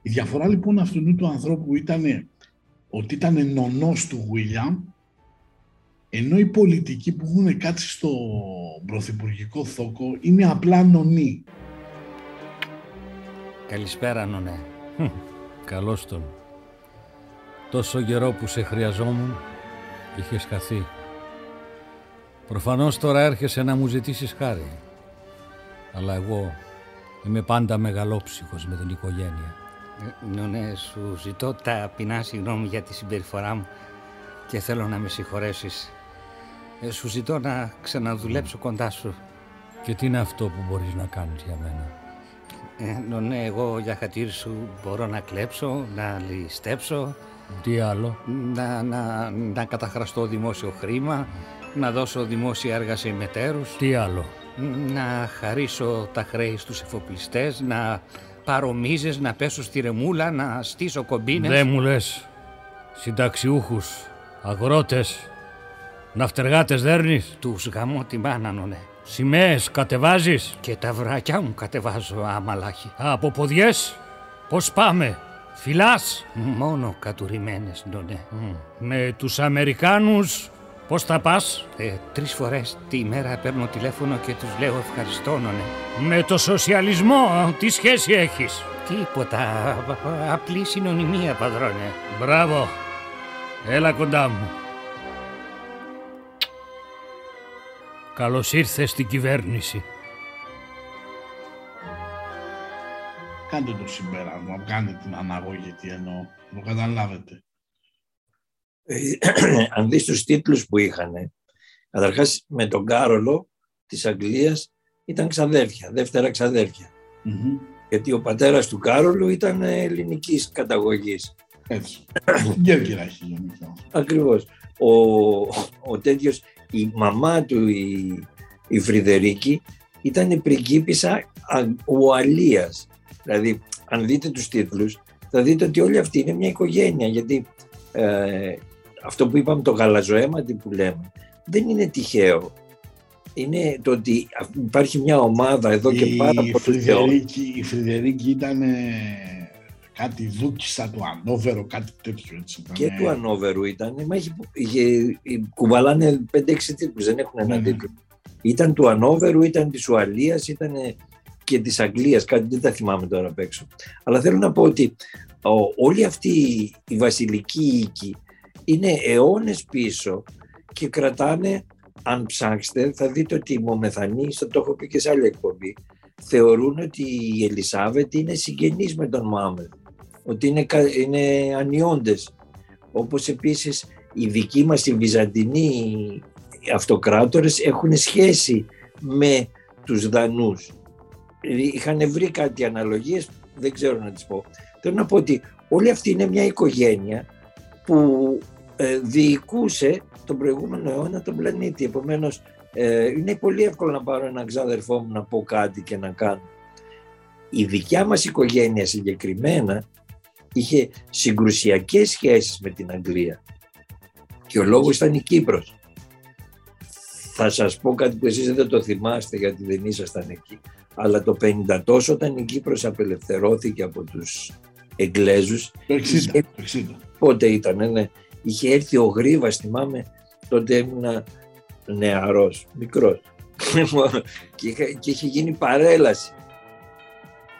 Η διαφορά λοιπόν αυτού του ανθρώπου ήταν ότι ήταν νονός του Βίλιαμ ενώ οι πολιτικοί που έχουν κάτσει στο πρωθυπουργικό θόκο είναι απλά νονοί. Καλησπέρα, νονέ. Χμ, Καλώς τον. Τόσο καιρό που σε χρειαζόμουν, είχες χαθεί. Προφανώς τώρα έρχεσαι να μου ζητήσεις χάρη. Αλλά εγώ είμαι πάντα μεγαλόψυχος με την οικογένεια. Νονέ, σου ζητώ ταπεινά συγγνώμη για τη συμπεριφορά μου και θέλω να με συγχωρέσεις. Ε, σου ζητώ να ξαναδουλέψω κοντά σου. Και τι είναι αυτό που μπορείς να κάνεις για μένα; Ε, νονέ, εγώ για χατήρι σου μπορώ να κλέψω, να ληστέψω, Τι άλλο; να, να, να καταχραστώ δημόσιο χρήμα, να δώσω δημόσια έργα σε μετέρους, Τι άλλο; να χαρίσω τα χρέη στους εφοπλιστές, να πάρω μίζες, να πέσω στη ρεμούλα, να στήσω κομπίνες. Δεν μου λες. Συνταξιούχους, αγρότες, ναυτεργάτες δέρνεις. Τους γαμώ τη μάνα, νονέ. Σημαίες κατεβάζεις; Και τα βρακιά μου κατεβάζω άμαλάχη. Α, από ποδιές; Πώς πάμε; Φυλάς. Μόνο κατουρημένες, νονέ. Με τους Αμερικάνους πώς θα πας; Ε, τρεις φορές τη μέρα παίρνω τηλέφωνο και τους λέω ευχαριστώ, νονέ. Με το σοσιαλισμό τι σχέση έχεις; Τίποτα, α- α- απλή συνωνυμία, παδρόνε. Μπράβο. Έλα κοντά μου. Καλώς ήρθες στην κυβέρνηση. Κάντε το συμπέρασμα, κάντε την αναγωγή τι εννοώ. Να το καταλάβετε. Ε, αν δεις τους τίτλους που είχαν, καταρχάς με τον Κάρολο της Αγγλίας ήταν ξαδέρφια, δεύτερα ξαδέρφια. Μμμ. Γιατί ο πατέρας του Κάρολου ήταν ελληνικής καταγωγής. Έτσι. Γκέρκυρα έχει γεννηθεί. Ακριβώς. Ο, ο τέτοιος, η μαμά του, η, η Φρυδερίκη, ήταν πριγκίπισσα Α- Ουαλίας. Δηλαδή, αν δείτε τους τίτλους, θα δείτε ότι όλοι αυτοί είναι μια οικογένεια, γιατί ε, αυτό που είπαμε το γαλαζοαίματι που λέμε, δεν είναι τυχαίο. Είναι το ότι υπάρχει μια ομάδα εδώ και Η πάρα πολλούς αιώνες. Φρυδερίκη, η Φρυδερίκη ήταν ε, κάτι δούκισσα του Ανόβερο, κάτι τέτοιο έτσι. Και Ήτανε- του Ανόβερου ήταν, μα είχε, είχε, κουβαλάνε 5-6 τίτλους, δεν έχουν ένα Ναι, ναι. τίτλο. Ήταν του Ανόβερου, ήταν της Ουαλίας, ήταν και της Αγγλίας, κάτι δεν τα θυμάμαι τώρα απ' έξω. Αλλά θέλω να πω ότι ο, όλη αυτή η βασιλική οίκη είναι αιώνες πίσω και κρατάνε, αν ψάξετε, θα δείτε ότι οι Μομεθανοί, στο το έχω πει και σε άλλη εκπομπή, θεωρούν ότι η Ελισάβετ είναι συγγενής με τον Μωάμεθ, ότι είναι, κα- είναι ανιώντες. Όπως επίσης οι δικοί μας οι Βυζαντινοί αυτοκράτορες έχουν σχέση με τους Δανούς. Ε, Είχαν βρει κάτι αναλογίες, δεν ξέρω να τις πω. Θέλω να πω ότι όλη αυτή είναι μια οικογένεια που ε, διοικούσε τον προηγούμενο αιώνα τον πλανήτη. Επομένως, ε, είναι πολύ εύκολο να πάρω έναν ξάδερφό μου να πω κάτι και να κάνω. Η δικιά μας οικογένεια συγκεκριμένα είχε συγκρουσιακές σχέσεις με την Αγγλία και ο λόγος ήταν η Κύπρος. Θα σας πω κάτι που εσείς δεν το θυμάστε γιατί δεν ήσασταν εκεί. Αλλά το 50 τόσο όταν η Κύπρος απελευθερώθηκε από τους Εγγλέζους Το 60, είχε- το 60. πότε ήταν, ναι. Είχε έρθει ο Γρίβας, θυμάμαι, τότε ήμουνα νεαρός, μικρός. και, είχα- και είχε γίνει παρέλαση.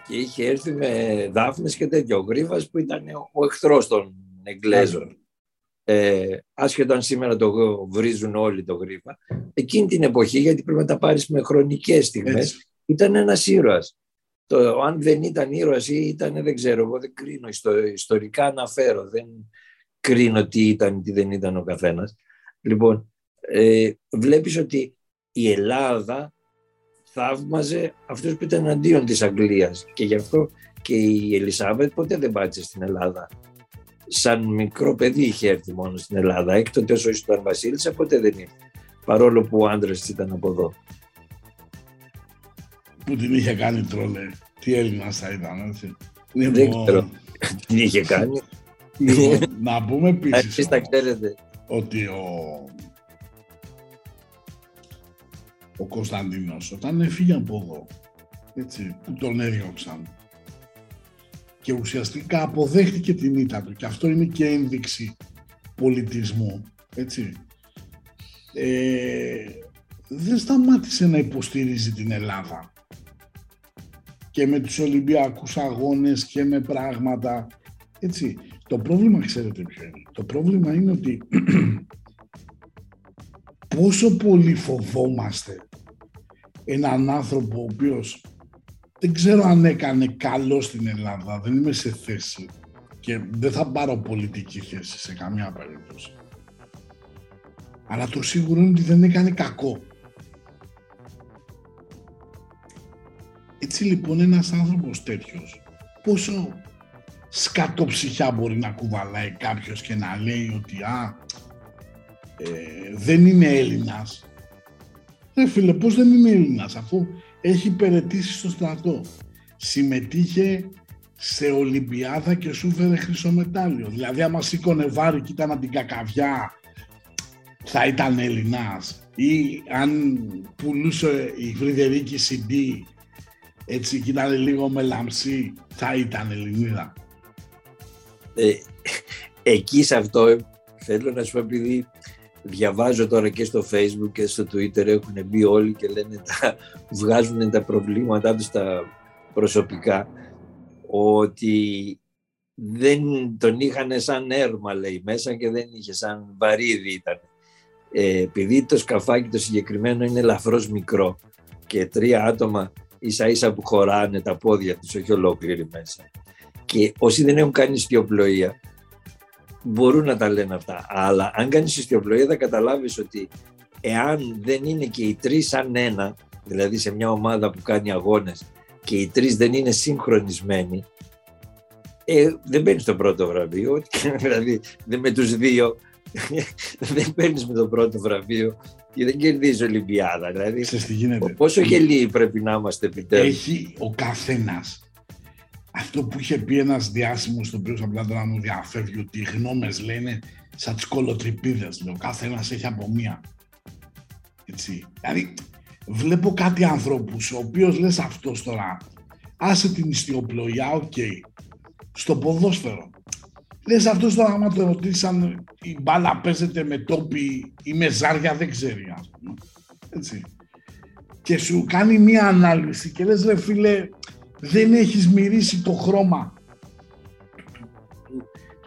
Και είχε έρθει με δάφνες και τέτοιο. Ο Γρίβας που ήταν ο, ο εχθρός των Εγγλέζων. Ε, άσχετο αν σήμερα το βρίζουν όλοι το Γρίβα. Εκείνη την εποχή, γιατί πρέπει να τα πάρεις με χρονικές στιγμές, Έτσι. Ήταν ένας ήρωας. Το, αν δεν ήταν ήρωας ή ήταν, δεν ξέρω, εγώ δεν κρίνω, ιστο, ιστορικά αναφέρω, δεν κρίνω τι ήταν, τι δεν ήταν ο καθένας. Λοιπόν, ε, βλέπεις ότι η Ελλάδα θαύμαζε αυτούς που ήταν αντίον της Αγγλίας και γι' αυτό και η Ελισάβετ ποτέ δεν πάτησε στην Ελλάδα. Σαν μικρό παιδί είχε έρθει μόνο στην Ελλάδα. Έκτοτε όσο ήταν βασίλισσα ποτέ δεν ήρθε. Παρόλο που ο άντρας της ήταν από εδώ. Που την είχε κάνει τρόλε. Τι Έλληνας θα ήταν, έτσι. Δεν Λοιπόν, ξέρω τι είχε κάνει. λοιπόν, να πούμε επίσης Εσείς τα ξέρετε. ότι ο, ο Κωνσταντίνος όταν έφυγε από εδώ, έτσι, που τον έδιωξαν και ουσιαστικά αποδέχτηκε την ήττα του και αυτό είναι και ένδειξη πολιτισμού, έτσι. Ε, δεν σταμάτησε να υποστηρίζει την Ελλάδα και με τους Ολυμπιακούς αγώνες και με πράγματα. Έτσι. Το πρόβλημα ξέρετε ποιο είναι. Το πρόβλημα είναι ότι πόσο πολύ φοβόμαστε έναν άνθρωπο ο οποίος δεν ξέρω αν έκανε καλό στην Ελλάδα, δεν είμαι σε θέση και δεν θα πάρω πολιτική θέση σε καμιά περίπτωση. Αλλά το σίγουρο είναι ότι δεν έκανε κακό. Έτσι λοιπόν ένας άνθρωπος τέτοιος, πόσο σκατοψυχιά μπορεί να κουβαλάει κάποιος και να λέει ότι α, ε, δεν είναι Έλληνας. Ρε φίλε, πώς δεν είναι Έλληνας, αφού έχει υπηρετήσει στο στρατό. Συμμετείχε σε Ολυμπιάδα και σου φέρε χρυσό μετάλλιο. Δηλαδή, άμα σήκωνε βάρη και ήταν την κακαβιά, θα ήταν Έλληνας. Ή αν πουλούσε η Φρυδερίκη CD, έτσι και ήταν λίγο με λαμψή, θα ήταν Ελληνίδα. Ε, εκεί σε αυτό θέλω να σου πω επειδή διαβάζω τώρα και στο facebook και στο twitter έχουν μπει όλοι και λένε τα, βγάζουν τα προβλήματά τους τα προσωπικά ότι δεν τον είχαν σαν έρμα λέει μέσα και δεν είχε σαν βαρύδι ήταν. Ε, επειδή το σκαφάκι το συγκεκριμένο είναι ελαφρώς μικρό και τρία άτομα ίσα ίσα που χωράνε τα πόδια τους, όχι ολόκληρη μέσα. Και όσοι δεν έχουν κάνει ιστιοπλοεία μπορούν να τα λένε αυτά. Αλλά αν κάνεις ιστιοπλοεία θα καταλάβεις ότι εάν δεν είναι και οι τρεις σαν ένα, δηλαδή σε μια ομάδα που κάνει αγώνες και οι τρεις δεν είναι συγχρονισμένοι, ε, δεν παίρνεις το πρώτο βραβείο, δηλαδή δεν με τους δύο δεν παίρνεις με το πρώτο βραβείο και δεν κερδίζει Ολυμπιάδα. Δηλαδή, πόσο γελοίοι πρέπει να είμαστε επιτέλους. Έχει ο καθένας αυτό που είχε πει ένας διάσημος, το οποίος απλά τώρα μου διαφεύγει, ότι οι γνώμες λένε σαν τις κολοτρυπίδες. Ο κάθε ένα έχει από μία. Έτσι. Δηλαδή, βλέπω κάτι ανθρώπους, ο οποίος λες αυτός τώρα, άσε την ιστιοπλοεία, οκ. Στο ποδόσφαιρο. Λες αυτός τώρα, άμα το ρωτήσαν, η μπάλα παίζεται με τόπι ή με ζάρια, δεν ξέρει, ας πούμε. Έτσι. Και σου κάνει μία ανάλυση και λες, ρε φίλε, δεν έχεις μυρίσει το χρώμα.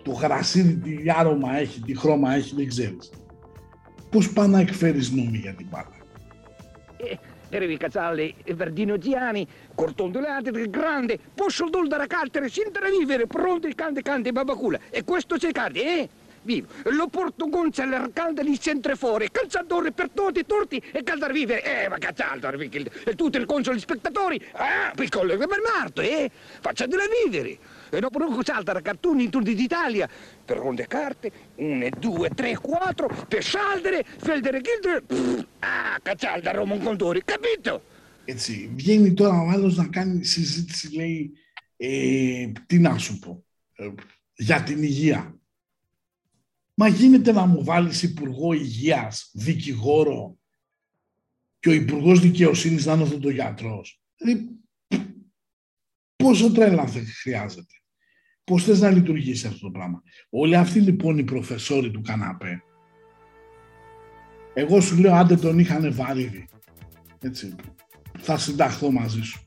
Το γρασίδι, τι άρωμα έχει, τι χρώμα έχει, δεν ξέρεις. Πώς πάει να εκφέρεις νόμοι για την μπάλα. Devi cazzare Verdino Giani, cortondolate grande, posso da cartere, senza vivere, pronto il cante cante babacula. E questo c'è cade, eh? Vivo. Lo porto Gonzalo calda di centro fuori, calciatore per tutti, torti e caldar vivere. Eh, ma calciatore, e tutti il console gli spettatori, ah, piccolo per Marto, eh? Facciatela vivere. E dopo non saltare cartoni in turni d'Italia, per ronde carte, una, due, tre, quattro, per saldere, feldere, gildere, ah, caccialda Romon Condori, capito? Έτσι, βγαίνει τώρα ο άλλος να κάνει συζήτηση, λέει, ε, τι να σου πω, ε, για την υγεία. Μα γίνεται να μου βάλεις υπουργό υγείας, δικηγόρο και ο υπουργό δικαιοσύνης να είναι αυτό το γιατρός. Δηλαδή, πόσο τρέλα χρειάζεται. Πώς θες να λειτουργήσει αυτό το πράγμα; Όλοι αυτοί λοιπόν οι προφεσόροι του καναπέ, εγώ σου λέω άντε τον είχαν βαρύδι. Έτσι. Θα συνταχθώ μαζί σου.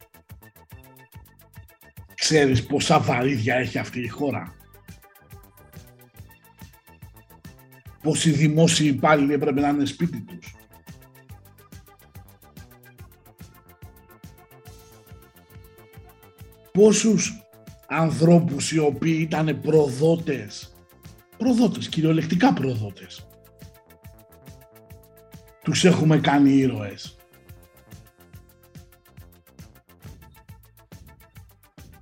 Ξέρεις πόσα βαρύδια έχει αυτή η χώρα; Πόσοι δημόσιοι υπάλληλοι έπρεπε να είναι σπίτι τους; Πόσους ανθρώπους οι οποίοι ήταν προδότες, προδότες, κυριολεκτικά προδότες, τους έχουμε κάνει ήρωες.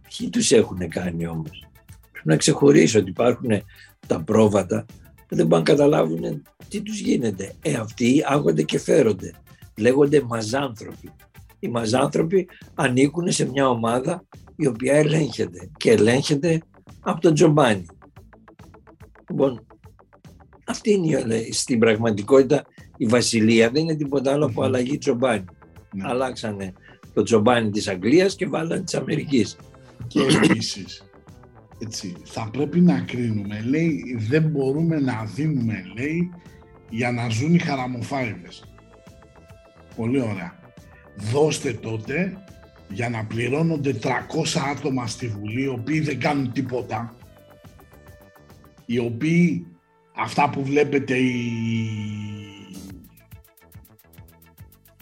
Ποιοι τους έχουν κάνει όμως; Πρέπει να ξεχωρίσω ότι υπάρχουν τα πρόβατα δεν μπορούν να καταλάβουν τι τους γίνεται. Ε, αυτοί άγονται και φέρονται. Λέγονται μαζάνθρωποι. Οι μαζάνθρωποι ανήκουν σε μια ομάδα η οποία ελέγχεται και ελέγχεται από τον Τζομπάνι. Λοιπόν, αυτή είναι στην πραγματικότητα η Βασιλεία δεν είναι τίποτα άλλο από αλλαγή Τζομπάνι. Ναι. Αλλάξανε το Τζομπάνι της Αγγλίας και βάλανε της Αμερικής. Και επίσης έτσι, θα πρέπει να κρίνουμε, λέει, δεν μπορούμε να δίνουμε, λέει, για να ζουν οι χαραμοφάιδες. Πολύ ωραία. Δώστε τότε για να πληρώνονται 300 άτομα στη Βουλή, οι οποίοι δεν κάνουν τίποτα, οι οποίοι αυτά που βλέπετε οι,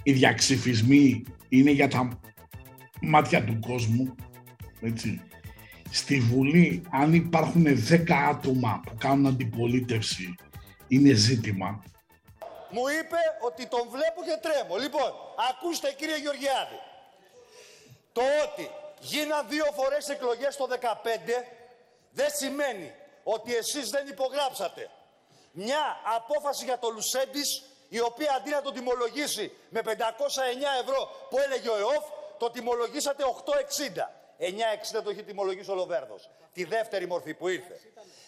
οι διαξυφισμοί είναι για τα μάτια του κόσμου, έτσι. Στη Βουλή, αν υπάρχουν 10 άτομα που κάνουν αντιπολίτευση, είναι ζήτημα. Μου είπε ότι τον βλέπω και τρέμω. Λοιπόν, ακούστε κύριε Γεωργιάδη. Το ότι γίναν δύο φορές εκλογές το 2015 δεν σημαίνει ότι εσείς δεν υπογράψατε μια απόφαση για το Λουσέντης η οποία αντί να το τιμολογήσει με 509 ευρώ που έλεγε ο ΕΟΦ το τιμολογήσατε 860. 9,60 το έχει τιμολογήσει ο Λοβέρδος. Τη δεύτερη μορφή που ήρθε.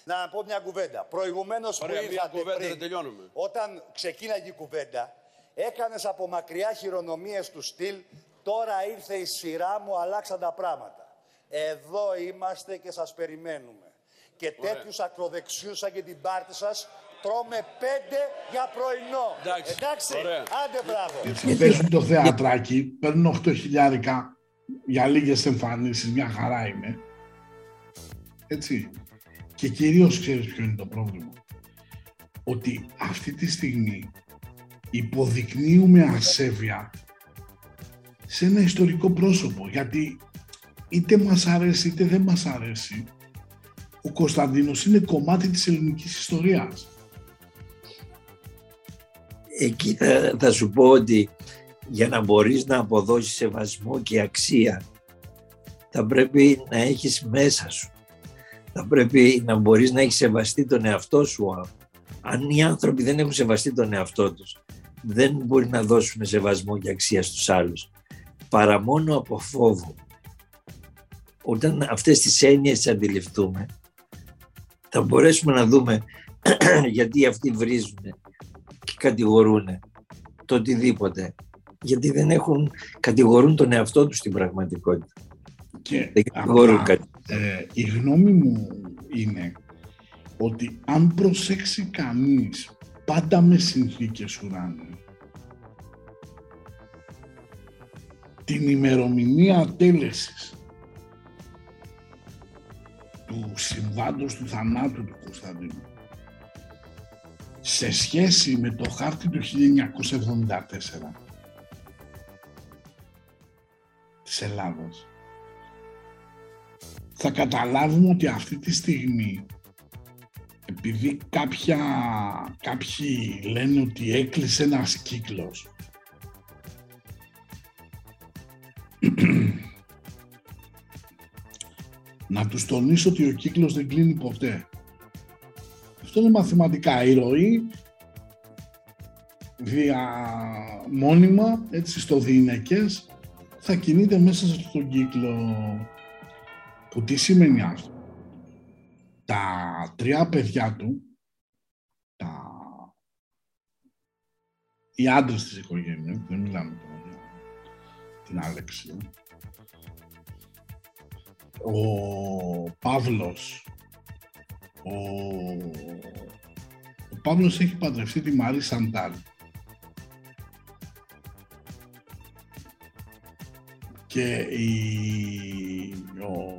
Να πω μια κουβέντα. Προηγουμένως που Ωραία, μια ήρθατε κουβέντα, πριν, δεν τελειώνουμε. όταν ξεκίναγε η κουβέντα, έκανες από μακριά χειρονομίες του στυλ «Τώρα ήρθε η σειρά μου, αλλάξαν τα πράγματα». Εδώ είμαστε και σας περιμένουμε. Και Ωραία. τέτοιους ακροδεξιούς σαν και την πάρτη σας τρώμε πέντε για πρωινό. Εντάξει. Εντάξει. Ωραία. Άντε μπράβο. Έτσι, παίζουν το θεατράκι, παίρνουν 8 χιλιάρικα για λίγες εμφανίσεις, μια χαρά είναι. Έτσι. Και κυρίως ξέρεις ποιο είναι το πρόβλημα. Ότι αυτή τη στιγμή υποδεικνύουμε ασέβεια σε ένα ιστορικό πρόσωπο. Γιατί είτε μας αρέσει είτε δεν μας αρέσει, ο Κωνσταντίνος είναι κομμάτι της ελληνικής ιστορίας. Εκεί θα, θα σου πω ότι για να μπορείς να αποδώσεις σεβασμό και αξία θα πρέπει να έχεις μέσα σου. Θα πρέπει να μπορείς να έχεις σεβαστεί τον εαυτό σου. Αν οι άνθρωποι δεν έχουν σεβαστεί τον εαυτό τους, δεν μπορεί να δώσουν σεβασμό και αξία στους άλλους. Παρά μόνο από φόβο. Όταν αυτές τις έννοιες τις αντιληφθούμε, θα μπορέσουμε να δούμε γιατί αυτοί βρίζουν και κατηγορούν το οτιδήποτε. Γιατί δεν έχουν, κατηγορούν τον εαυτό τους στην πραγματικότητα. Και δεν κατηγορούν απλά, κάτι. ε, η γνώμη μου είναι ότι αν προσέξει κανείς πάντα με συνθήκες ουράνιου την ημερομηνία τέλεσης του συμβάντος του θανάτου του Κωνσταντίνου σε σχέση με το χάρτη του 1974 της Ελλάδας θα καταλάβουμε ότι αυτή τη στιγμή επειδή κάποια, κάποιοι λένε ότι έκλεισε ένας κύκλος να τους τονίσω ότι ο κύκλος δεν κλείνει ποτέ. Αυτό είναι μαθηματικά. Η ροή δια μόνιμα, έτσι στο διηνεκές, θα κινείται μέσα στον κύκλο. Που τι σημαίνει αυτό; Τα τρία παιδιά του, τα... οι άντρες της οικογένειας, δεν μιλάμε τώρα για την Άλεξη, ο Παύλος, ο, ο Παύλος έχει παντρευτεί τη Μαρή Σαντάλ. Και η, ο,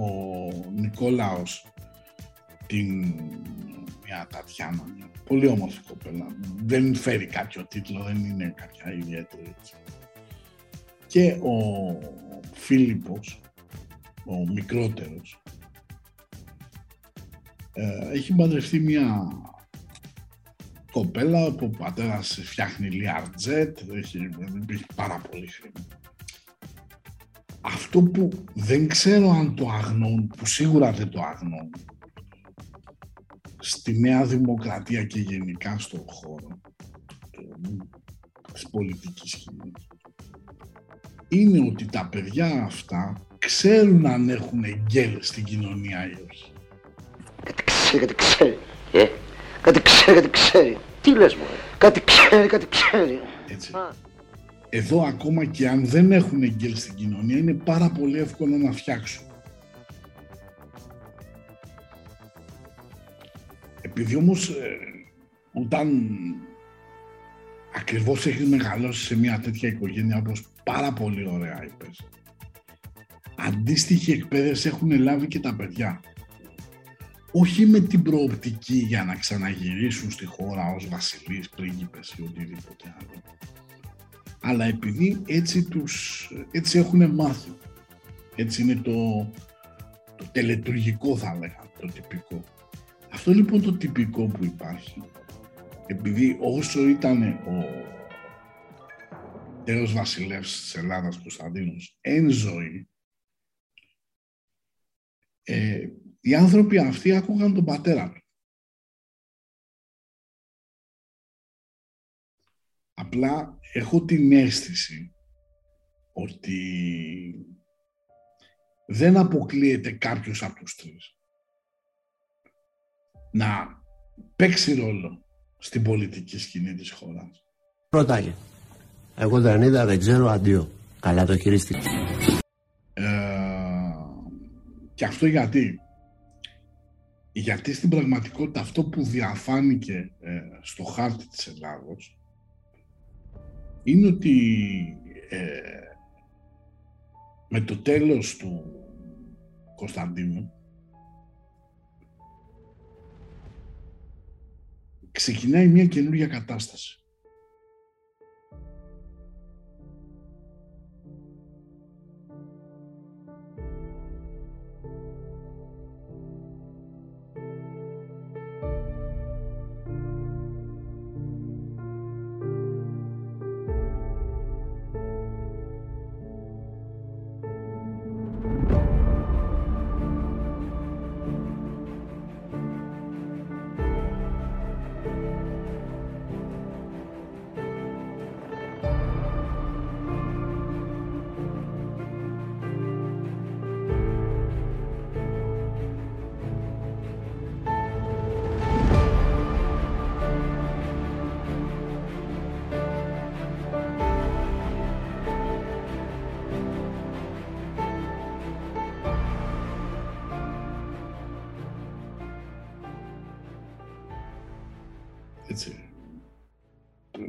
ο Νικόλαος την μια Τατιάνα, μια πολύ όμορφη κοπέλα. Δεν φέρει κάποιο τίτλο, δεν είναι κάποια ιδιαίτερη έτσι. Και ο Φίλιππος, ο μικρότερος, ε, έχει παντρευτεί μια κοπέλα που ο πατέρας φτιάχνει λιαρτζέτ, έχει, έχει πάρα πολύ χρήμα. Αυτό που δεν ξέρω αν το αγνών, που σίγουρα δεν το αγνών, στη Νέα Δημοκρατία και γενικά στον χώρο του- της πολιτικής σκηνής, είναι ότι τα παιδιά αυτά ξέρουν αν έχουν γκέλ στην κοινωνία ή όχι. Ξέρει, κάτι ξέρει. Ε, κάτι ξέρει, κάτι ξέρει. Τι λες μου, Κάτι ξέρει, κάτι ξέρει. Έτσι. Εδώ ακόμα και αν δεν έχουν γκέλ στην κοινωνία είναι πάρα πολύ εύκολο να φτιάξουν. Επειδή όμως ε, όταν ακριβώς έχεις μεγαλώσει σε μια τέτοια οικογένεια όπως πάρα πολύ ωραία είπες. Αντίστοιχη εκπαίδευση έχουν λάβει και τα παιδιά. Όχι με την προοπτική για να ξαναγυρίσουν στη χώρα ως βασιλείς, πρίγκιπες ή οτιδήποτε άλλο. Αλλά επειδή έτσι, τους, έτσι έχουν μάθει. Έτσι είναι το, το τελετουργικό θα λέγαμε, το τυπικό. Αυτό λοιπόν το τυπικό που υπάρχει, επειδή όσο ήταν ο τέος βασιλεύς της Ελλάδας Κωνσταντίνος εν ζωή, ε, οι άνθρωποι αυτοί άκουγαν τον πατέρα του. Απλά έχω την αίσθηση ότι δεν αποκλείεται κάποιος από τους τρεις να παίξει ρόλο στην πολιτική σκηνή της χώρας. Ρωτάγε. Εγώ δεν είδα, δεν ξέρω, αντίο. Καλά το χειρίστηκα. Ε, και αυτό γιατί. Γιατί στην πραγματικότητα αυτό που διαφάνηκε ε, στο χάρτη της Ελλάδος είναι ότι ε, με το τέλος του Κωνσταντίνου ξεκινάει μια καινούργια κατάσταση.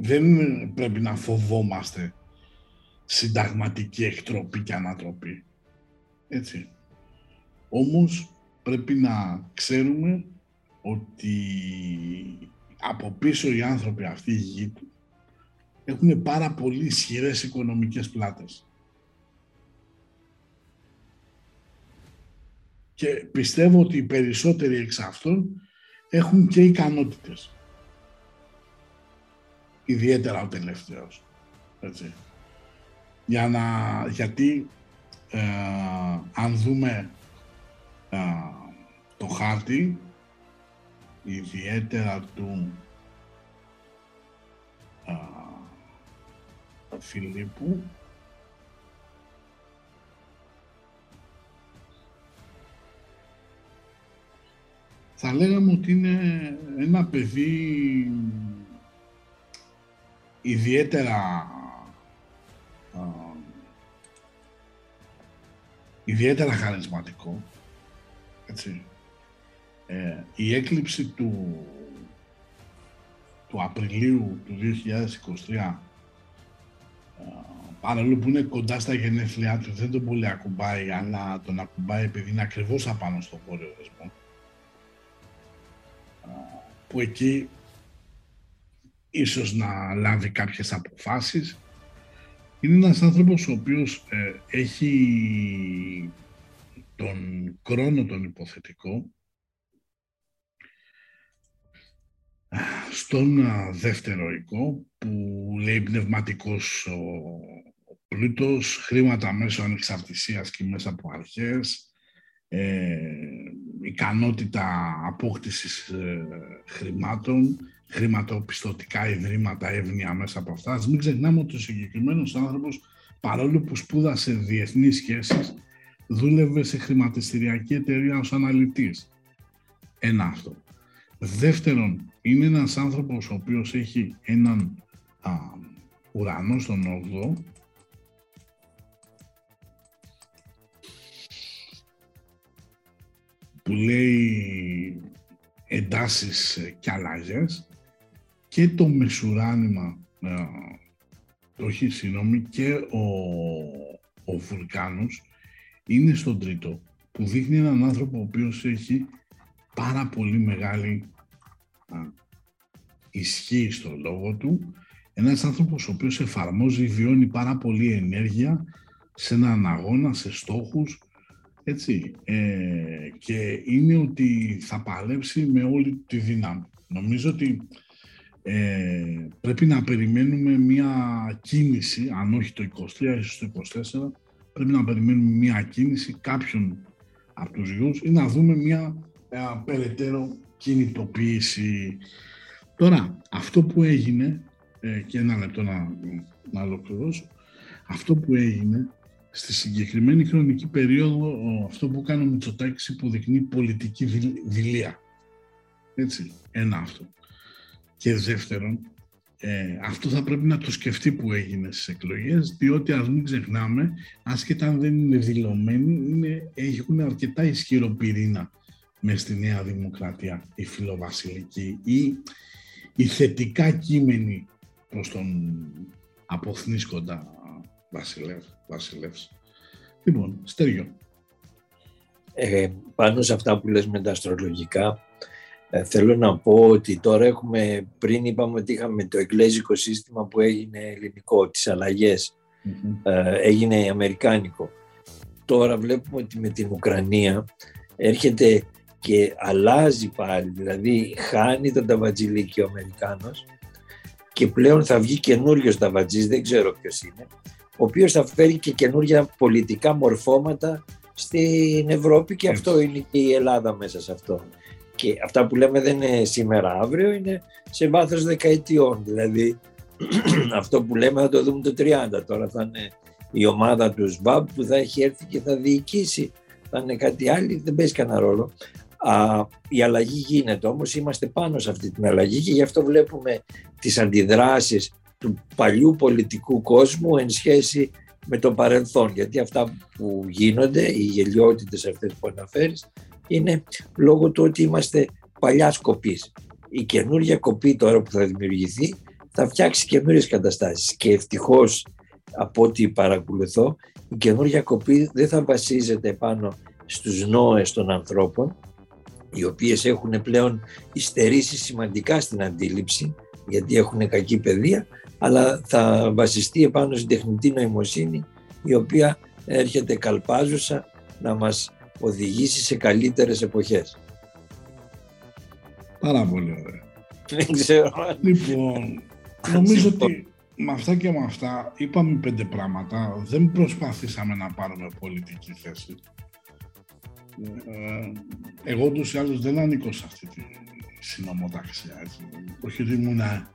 Δεν πρέπει να φοβόμαστε συνταγματική εκτροπή και ανατροπή. Έτσι. Όμως πρέπει να ξέρουμε ότι από πίσω οι άνθρωποι αυτοί, οι γη του, έχουν πάρα πολύ ισχυρές οικονομικές πλάτες. Και πιστεύω ότι οι περισσότεροι εξ αυτών έχουν και ικανότητες ιδιαίτερα ο τελευταίος. Έτσι. Για να, γιατί ε, αν δούμε ε, το χάρτη, ιδιαίτερα του ε, Φιλίππου, θα λέγαμε ότι είναι ένα παιδί ιδιαίτερα ιδιαίτερα χαρισματικό. Έτσι. Ε, η έκλειψη του, του Απριλίου του 2023 παρόλο που είναι κοντά στα γενέθλιά του δεν τον πολύ ακουμπάει αλλά τον ακουμπάει επειδή είναι ακριβώς απάνω στο βόρειο δεσμό που εκεί ίσως να λάβει κάποιες αποφάσεις. Είναι ένας άνθρωπος ο οποίος ε, έχει τον χρόνο τον υποθετικό στον δεύτερο οικό που λέει πνευματικός ο, ο πλούτος, χρήματα μέσω ανεξαρτησίας και μέσα από αρχές, ε, ικανότητα απόκτησης ε, χρημάτων, χρηματοπιστωτικά ιδρύματα, εύνοια μέσα από αυτά. Ας μην ξεχνάμε ότι ο συγκεκριμένος άνθρωπος, παρόλο που σπούδασε διεθνείς σχέσεις, δούλευε σε χρηματιστηριακή εταιρεία ως αναλυτής. Ένα αυτό. Δεύτερον, είναι ένας άνθρωπος ο οποίος έχει έναν α, ουρανό στον 8 που λέει εντάσεις και αλλαγές και το μεσουράνημα ε, όχι συγγνώμη, και ο, ο Βουλκάνος είναι στον τρίτο, που δείχνει έναν άνθρωπο ο οποίος έχει πάρα πολύ μεγάλη α, ισχύ στο λόγο του, ένας άνθρωπος ο οποίος εφαρμόζει, βιώνει πάρα πολύ ενέργεια σε έναν αγώνα, σε στόχους, έτσι, ε, και είναι ότι θα παλέψει με όλη τη δύναμη. Νομίζω ότι ε, πρέπει να περιμένουμε μια κίνηση, αν όχι το 23, ίσως το 24, πρέπει να περιμένουμε μια κίνηση κάποιων από τους γιους ή να δούμε μια ε, περαιτέρω κινητοποίηση. Τώρα, αυτό που έγινε, ε, και ένα λεπτό να, να ολοκληρώσω, αυτό που έγινε στη συγκεκριμένη χρονική περίοδο, αυτό που κάνει ο Μητσοτάκης υποδεικνύει πολιτική δηλία. Έτσι, ένα αυτό. Και δεύτερον, ε, αυτό θα πρέπει να το σκεφτεί που έγινε στις εκλογές, διότι ας μην ξεχνάμε, άσχετα αν δεν είναι δηλωμένοι, είναι, έχουν αρκετά ισχυρό πυρήνα μες στη Νέα Δημοκρατία, η φιλοβασιλική ή η θετικά κείμενη προς τον αποθνίσκοντα βασιλεύ, βασιλεύς. Λοιπόν, Στέργιο. Ε, πάνω σε αυτά που λες με τα αστρολογικά, ε, θέλω να πω ότι τώρα έχουμε, πριν είπαμε ότι είχαμε το εγγλέζικο σύστημα που έγινε ελληνικό, τις αλλαγες ε, έγινε αμερικάνικο. Τώρα βλέπουμε ότι με την Ουκρανία έρχεται και αλλάζει πάλι, δηλαδή χάνει τον Ταβατζηλίκη ο Αμερικάνος και πλέον θα βγει καινούριος Ταβατζής, δεν ξέρω ποιος είναι, ο οποίος θα φέρει και καινούργια πολιτικά μορφώματα στην Ευρώπη και αυτό είναι και η Ελλάδα μέσα σε αυτό. Και αυτά που λέμε δεν είναι σήμερα αύριο, είναι σε βάθος δεκαετιών. Δηλαδή αυτό που λέμε θα το δούμε το 30. Τώρα θα είναι η ομάδα του ΣΒΑΜ που θα έχει έρθει και θα διοικήσει. Θα είναι κάτι άλλο, δεν παίζει κανένα ρόλο. Α, η αλλαγή γίνεται όμως, είμαστε πάνω σε αυτή την αλλαγή και γι' αυτό βλέπουμε τις αντιδράσεις του παλιού πολιτικού κόσμου εν σχέση με το παρελθόν. Γιατί αυτά που γίνονται, οι γελιότητες αυτές που αναφέρεις, είναι λόγω του ότι είμαστε παλιά κοπή. Η καινούργια κοπή τώρα που θα δημιουργηθεί θα φτιάξει καινούριες καταστάσεις και ευτυχώς από ό,τι παρακολουθώ η καινούργια κοπή δεν θα βασίζεται πάνω στους νόες των ανθρώπων οι οποίες έχουν πλέον υστερήσει σημαντικά στην αντίληψη γιατί έχουν κακή παιδεία αλλά θα βασιστεί επάνω στην τεχνητή νοημοσύνη η οποία έρχεται καλπάζουσα να μας οδηγήσει σε καλύτερες εποχές. Πάρα πολύ ωραία. Δεν ξέρω. Λοιπόν, νομίζω ότι με αυτά και με αυτά είπαμε πέντε πράγματα. Δεν προσπαθήσαμε να πάρουμε πολιτική θέση. Ε, εγώ τους ή άλλους δεν ανήκω σε αυτή τη συνομοταξία. Έτσι. Όχι ότι ήμουν ε,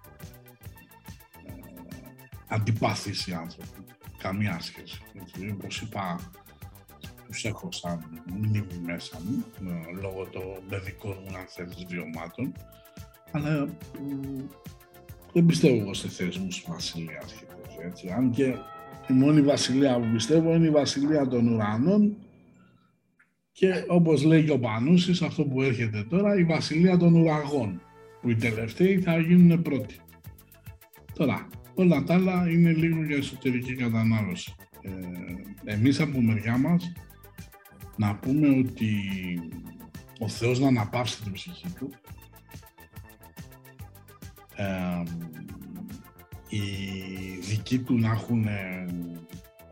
αντιπάθηση οι άνθρωποι. Καμία σχέση. Έτσι. Όπως είπα τους έχω σαν μνήμη μέσα μου, ε, λόγω των παιδικών μου αν θέλεις βιωμάτων, αλλά δεν πιστεύω εγώ σε θεσμούς βασιλείας έτσι. Αν και η μόνη βασιλεία που πιστεύω είναι η βασιλεία των ουρανών και όπως λέει και ο Πανούσης, αυτό που έρχεται τώρα, η βασιλεία των ουραγών, που οι τελευταίοι θα γίνουν πρώτοι. Τώρα, όλα τα άλλα είναι λίγο για εσωτερική κατανάλωση. Ε, εμείς από μεριά μας να πούμε ότι ο Θεός να αναπαύσει την ψυχή του, ε, οι δικοί του να έχουν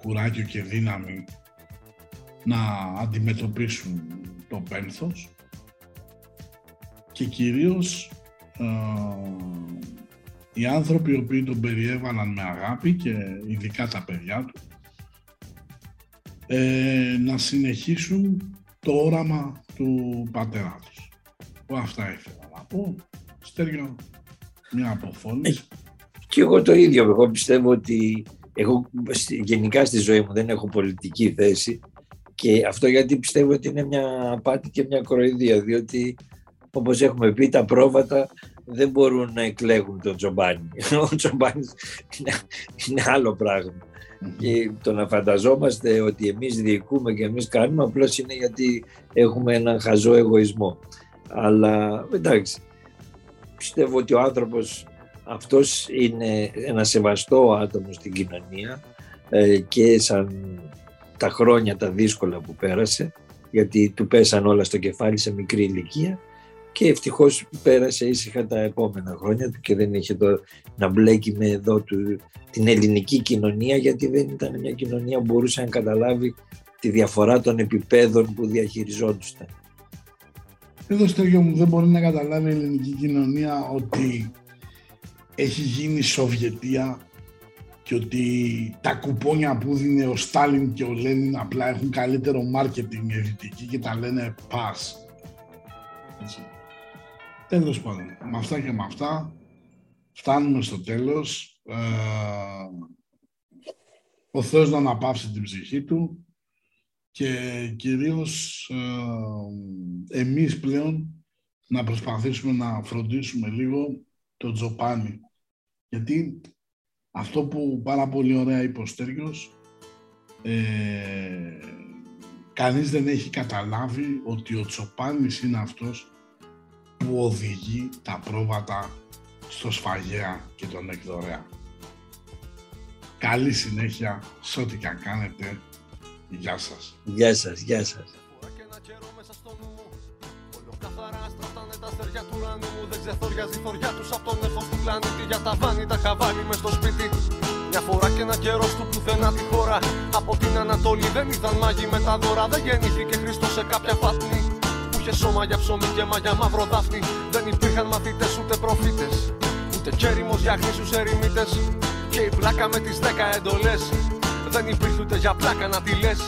κουράγιο και δύναμη να αντιμετωπίσουν το πένθος και κυρίως ε, οι άνθρωποι οι οποίοι τον περιέβαλαν με αγάπη και ειδικά τα παιδιά του ε, να συνεχίσουν το όραμα του πατέρα τους. Αυτά ήθελα να πω. Στέργιο, μια αποφώνηση. Ε, και εγώ το ίδιο. Εγώ πιστεύω ότι εγώ γενικά στη ζωή μου δεν έχω πολιτική θέση και αυτό γιατί πιστεύω ότι είναι μια απάτη και μια κοροϊδία διότι όπως έχουμε πει τα πρόβατα δεν μπορούν να εκλέγουν τον Τζομπάνι. Ο Τζομπάνι είναι, είναι άλλο πράγμα. Και το να φανταζόμαστε ότι εμείς διοικούμε και εμείς κάνουμε απλώς είναι γιατί έχουμε έναν χαζό εγωισμό. Αλλά εντάξει, πιστεύω ότι ο άνθρωπος αυτός είναι ένα σεβαστό άτομο στην κοινωνία ε, και σαν τα χρόνια τα δύσκολα που πέρασε γιατί του πέσαν όλα στο κεφάλι σε μικρή ηλικία και ευτυχώς πέρασε ήσυχα τα επόμενα χρόνια του και δεν είχε το, να μπλέκει με εδώ του, την ελληνική κοινωνία γιατί δεν ήταν μια κοινωνία που μπορούσε να καταλάβει τη διαφορά των επιπέδων που διαχειριζόντουσαν. Εδώ στο μου δεν μπορεί να καταλάβει η ελληνική κοινωνία ότι έχει γίνει Σοβιετία και ότι τα κουπόνια που δίνει ο Στάλιν και ο Λένιν απλά έχουν καλύτερο μάρκετινγκ οι και τα λένε πας. Έτσι. Τέλος πάντων, με αυτά και με αυτά φτάνουμε στο τέλος. Ε, ο Θεός να αναπαύσει την ψυχή του και κυρίως ε, εμείς πλέον να προσπαθήσουμε να φροντίσουμε λίγο το Τζοπάνι. Γιατί αυτό που πάρα πολύ ωραία είπε ο Στέργιος, ε, κανείς δεν έχει καταλάβει ότι ο Τσοπάνης είναι αυτός που οδηγεί τα πρόβατα στο σφαγέα και τον εκδορέα. Καλή συνέχεια σε ό,τι και αν κάνετε. Γεια σας. Γεια σας, γεια σας. τα αστέρια του ουρανού μου Δεν ξεθοριάζει η θωριά τους από τον έφος του πλανήτη Για τα βάνη τα χαβάλι μες στο σπίτι μια φορά και ένα καιρό του πουθενά τη χώρα Από την Ανατολή δεν ήταν μάγοι με τα δώρα Δεν γεννήθηκε Χριστός σε κάποια φάτνη Που είχε σώμα για ψωμί και μαγιά μαύρο δάφνη Δεν υπήρχαν μαθητές ούτε προφήτες. Ούτε κέριμος για γνήσου ερημίτες Και η πλάκα με τις δέκα εντολές Δεν υπήρχε ούτε για πλάκα να τη λες.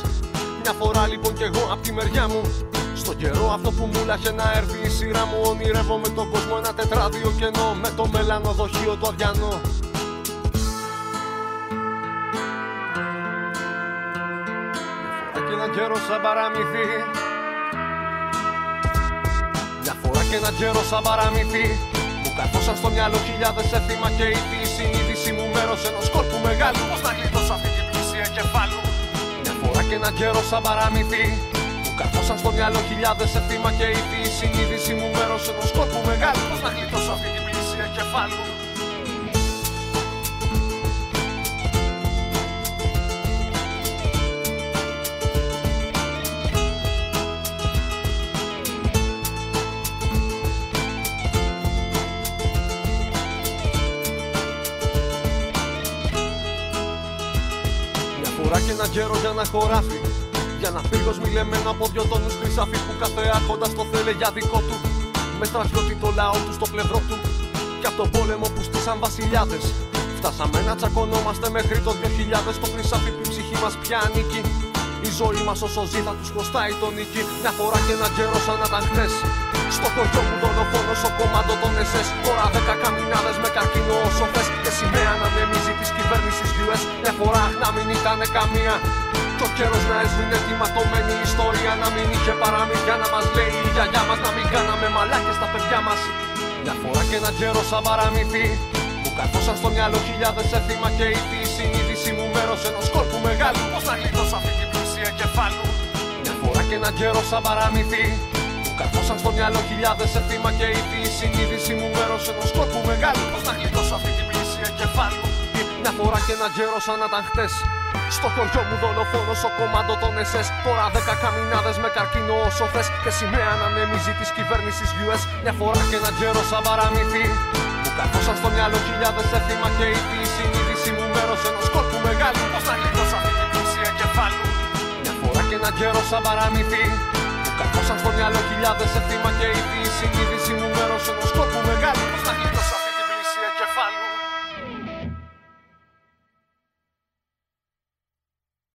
Μια φορά λοιπόν κι εγώ από τη μεριά μου στο καιρό αυτό που μου λάχε να έρθει η σειρά μου Ονειρεύω με τον κόσμο ένα τετράδιο κενό Με το μελανοδοχείο το αδιανό και ένα καιρό σαν παραμυθί και ένα καιρό σαν παραμυθί Μου καθόσαν στο μυαλό χιλιάδες έθιμα και η η συνείδηση μου μέρος ενός κόλπου μεγάλου. Πώς να γλιτώσω αυτή την πλησία κεφάλου Μια φορά και ένα καιρό σαν παραμυθί Μου καθόσαν στο μυαλό χιλιάδες έθιμα και η η συνείδηση μου μέρος ενός κόλπου μεγάλου. Πώς να γλιτώσω αυτή την πλησία κεφάλου καιρό για να χωράφεις. Για να πύργος μιλεμένο από δυο τόνους χρυσάφι Που κάθε άρχοντας το θέλει για δικό του. Με στρατιώτη το λαό του στο πλευρό του. Κι από τον πόλεμο που στήσαν βασιλιάδες. Φτάσαμε να τσακωνόμαστε μέχρι το 2000 Το χρυσάφι που η ψυχή μας πια ανήκει η ζωή μας όσο ζει θα τους χρωστάει τον νίκη. Μια φορά και ένα καιρό σαν να ήταν χθες Στο χωριό μου δολοφόνος ο κομμάτο των SS Τώρα δέκα καμινάδες με καρκίνο όσο θες. Και σημαία να ανεμίζει της κυβέρνησης US Μια φορά να μην ήταν καμία. Και ο καιρός να έσβηνε τη ματωμένη ιστορία. Να μην είχε παραμύθια να μας λέει η γιαγιά μας. Να μην κάναμε μαλάκες στα παιδιά μας. Μια φορά και ένα καιρό σαν παραμύθι. Μου καθόσαν στο μυαλό χιλιάδες έθιμα και η συνείδηση μου μέρος ενός κόλπου μεγάλου. Πώς να γλιτώσω αυτή την εγκεφάλου. Μια φορά και ένα καιρό σαν παραμύθι Μου καθόσαν στο μυαλό χιλιάδες σε θύμα και ήδη η συνείδηση μου μέρος ενός κόρπου μεγάλου Πώς να γλιτώσω αυτή την πλήση εγκεφάλου. Μια φορά και ένα καιρό σαν να ήταν χτες. Στο χωριό μου δολοφόνος ο κομμάτο των SS Τώρα δέκα καμινάδες με καρκίνο όσο θες Και σημαία να ανεμίζει της κυβέρνησης US Μια φορά και ένα καιρό σαν παραμύθι. Μου καθόσαν στο μυαλό χιλιάδες σε θύμα και ήδη η συνείδηση μου μέρος ενός κόρπου μεγάλου Πώς να γλιτώσω αυτή την πλήση εγκεφάλου. Και ένα καιρό σαν παραμύθι Καθώσαν στο μυαλό χιλιάδες εθήμα και ήδη η συνείδηση μου μέρος ενός σκόπου μεγάλου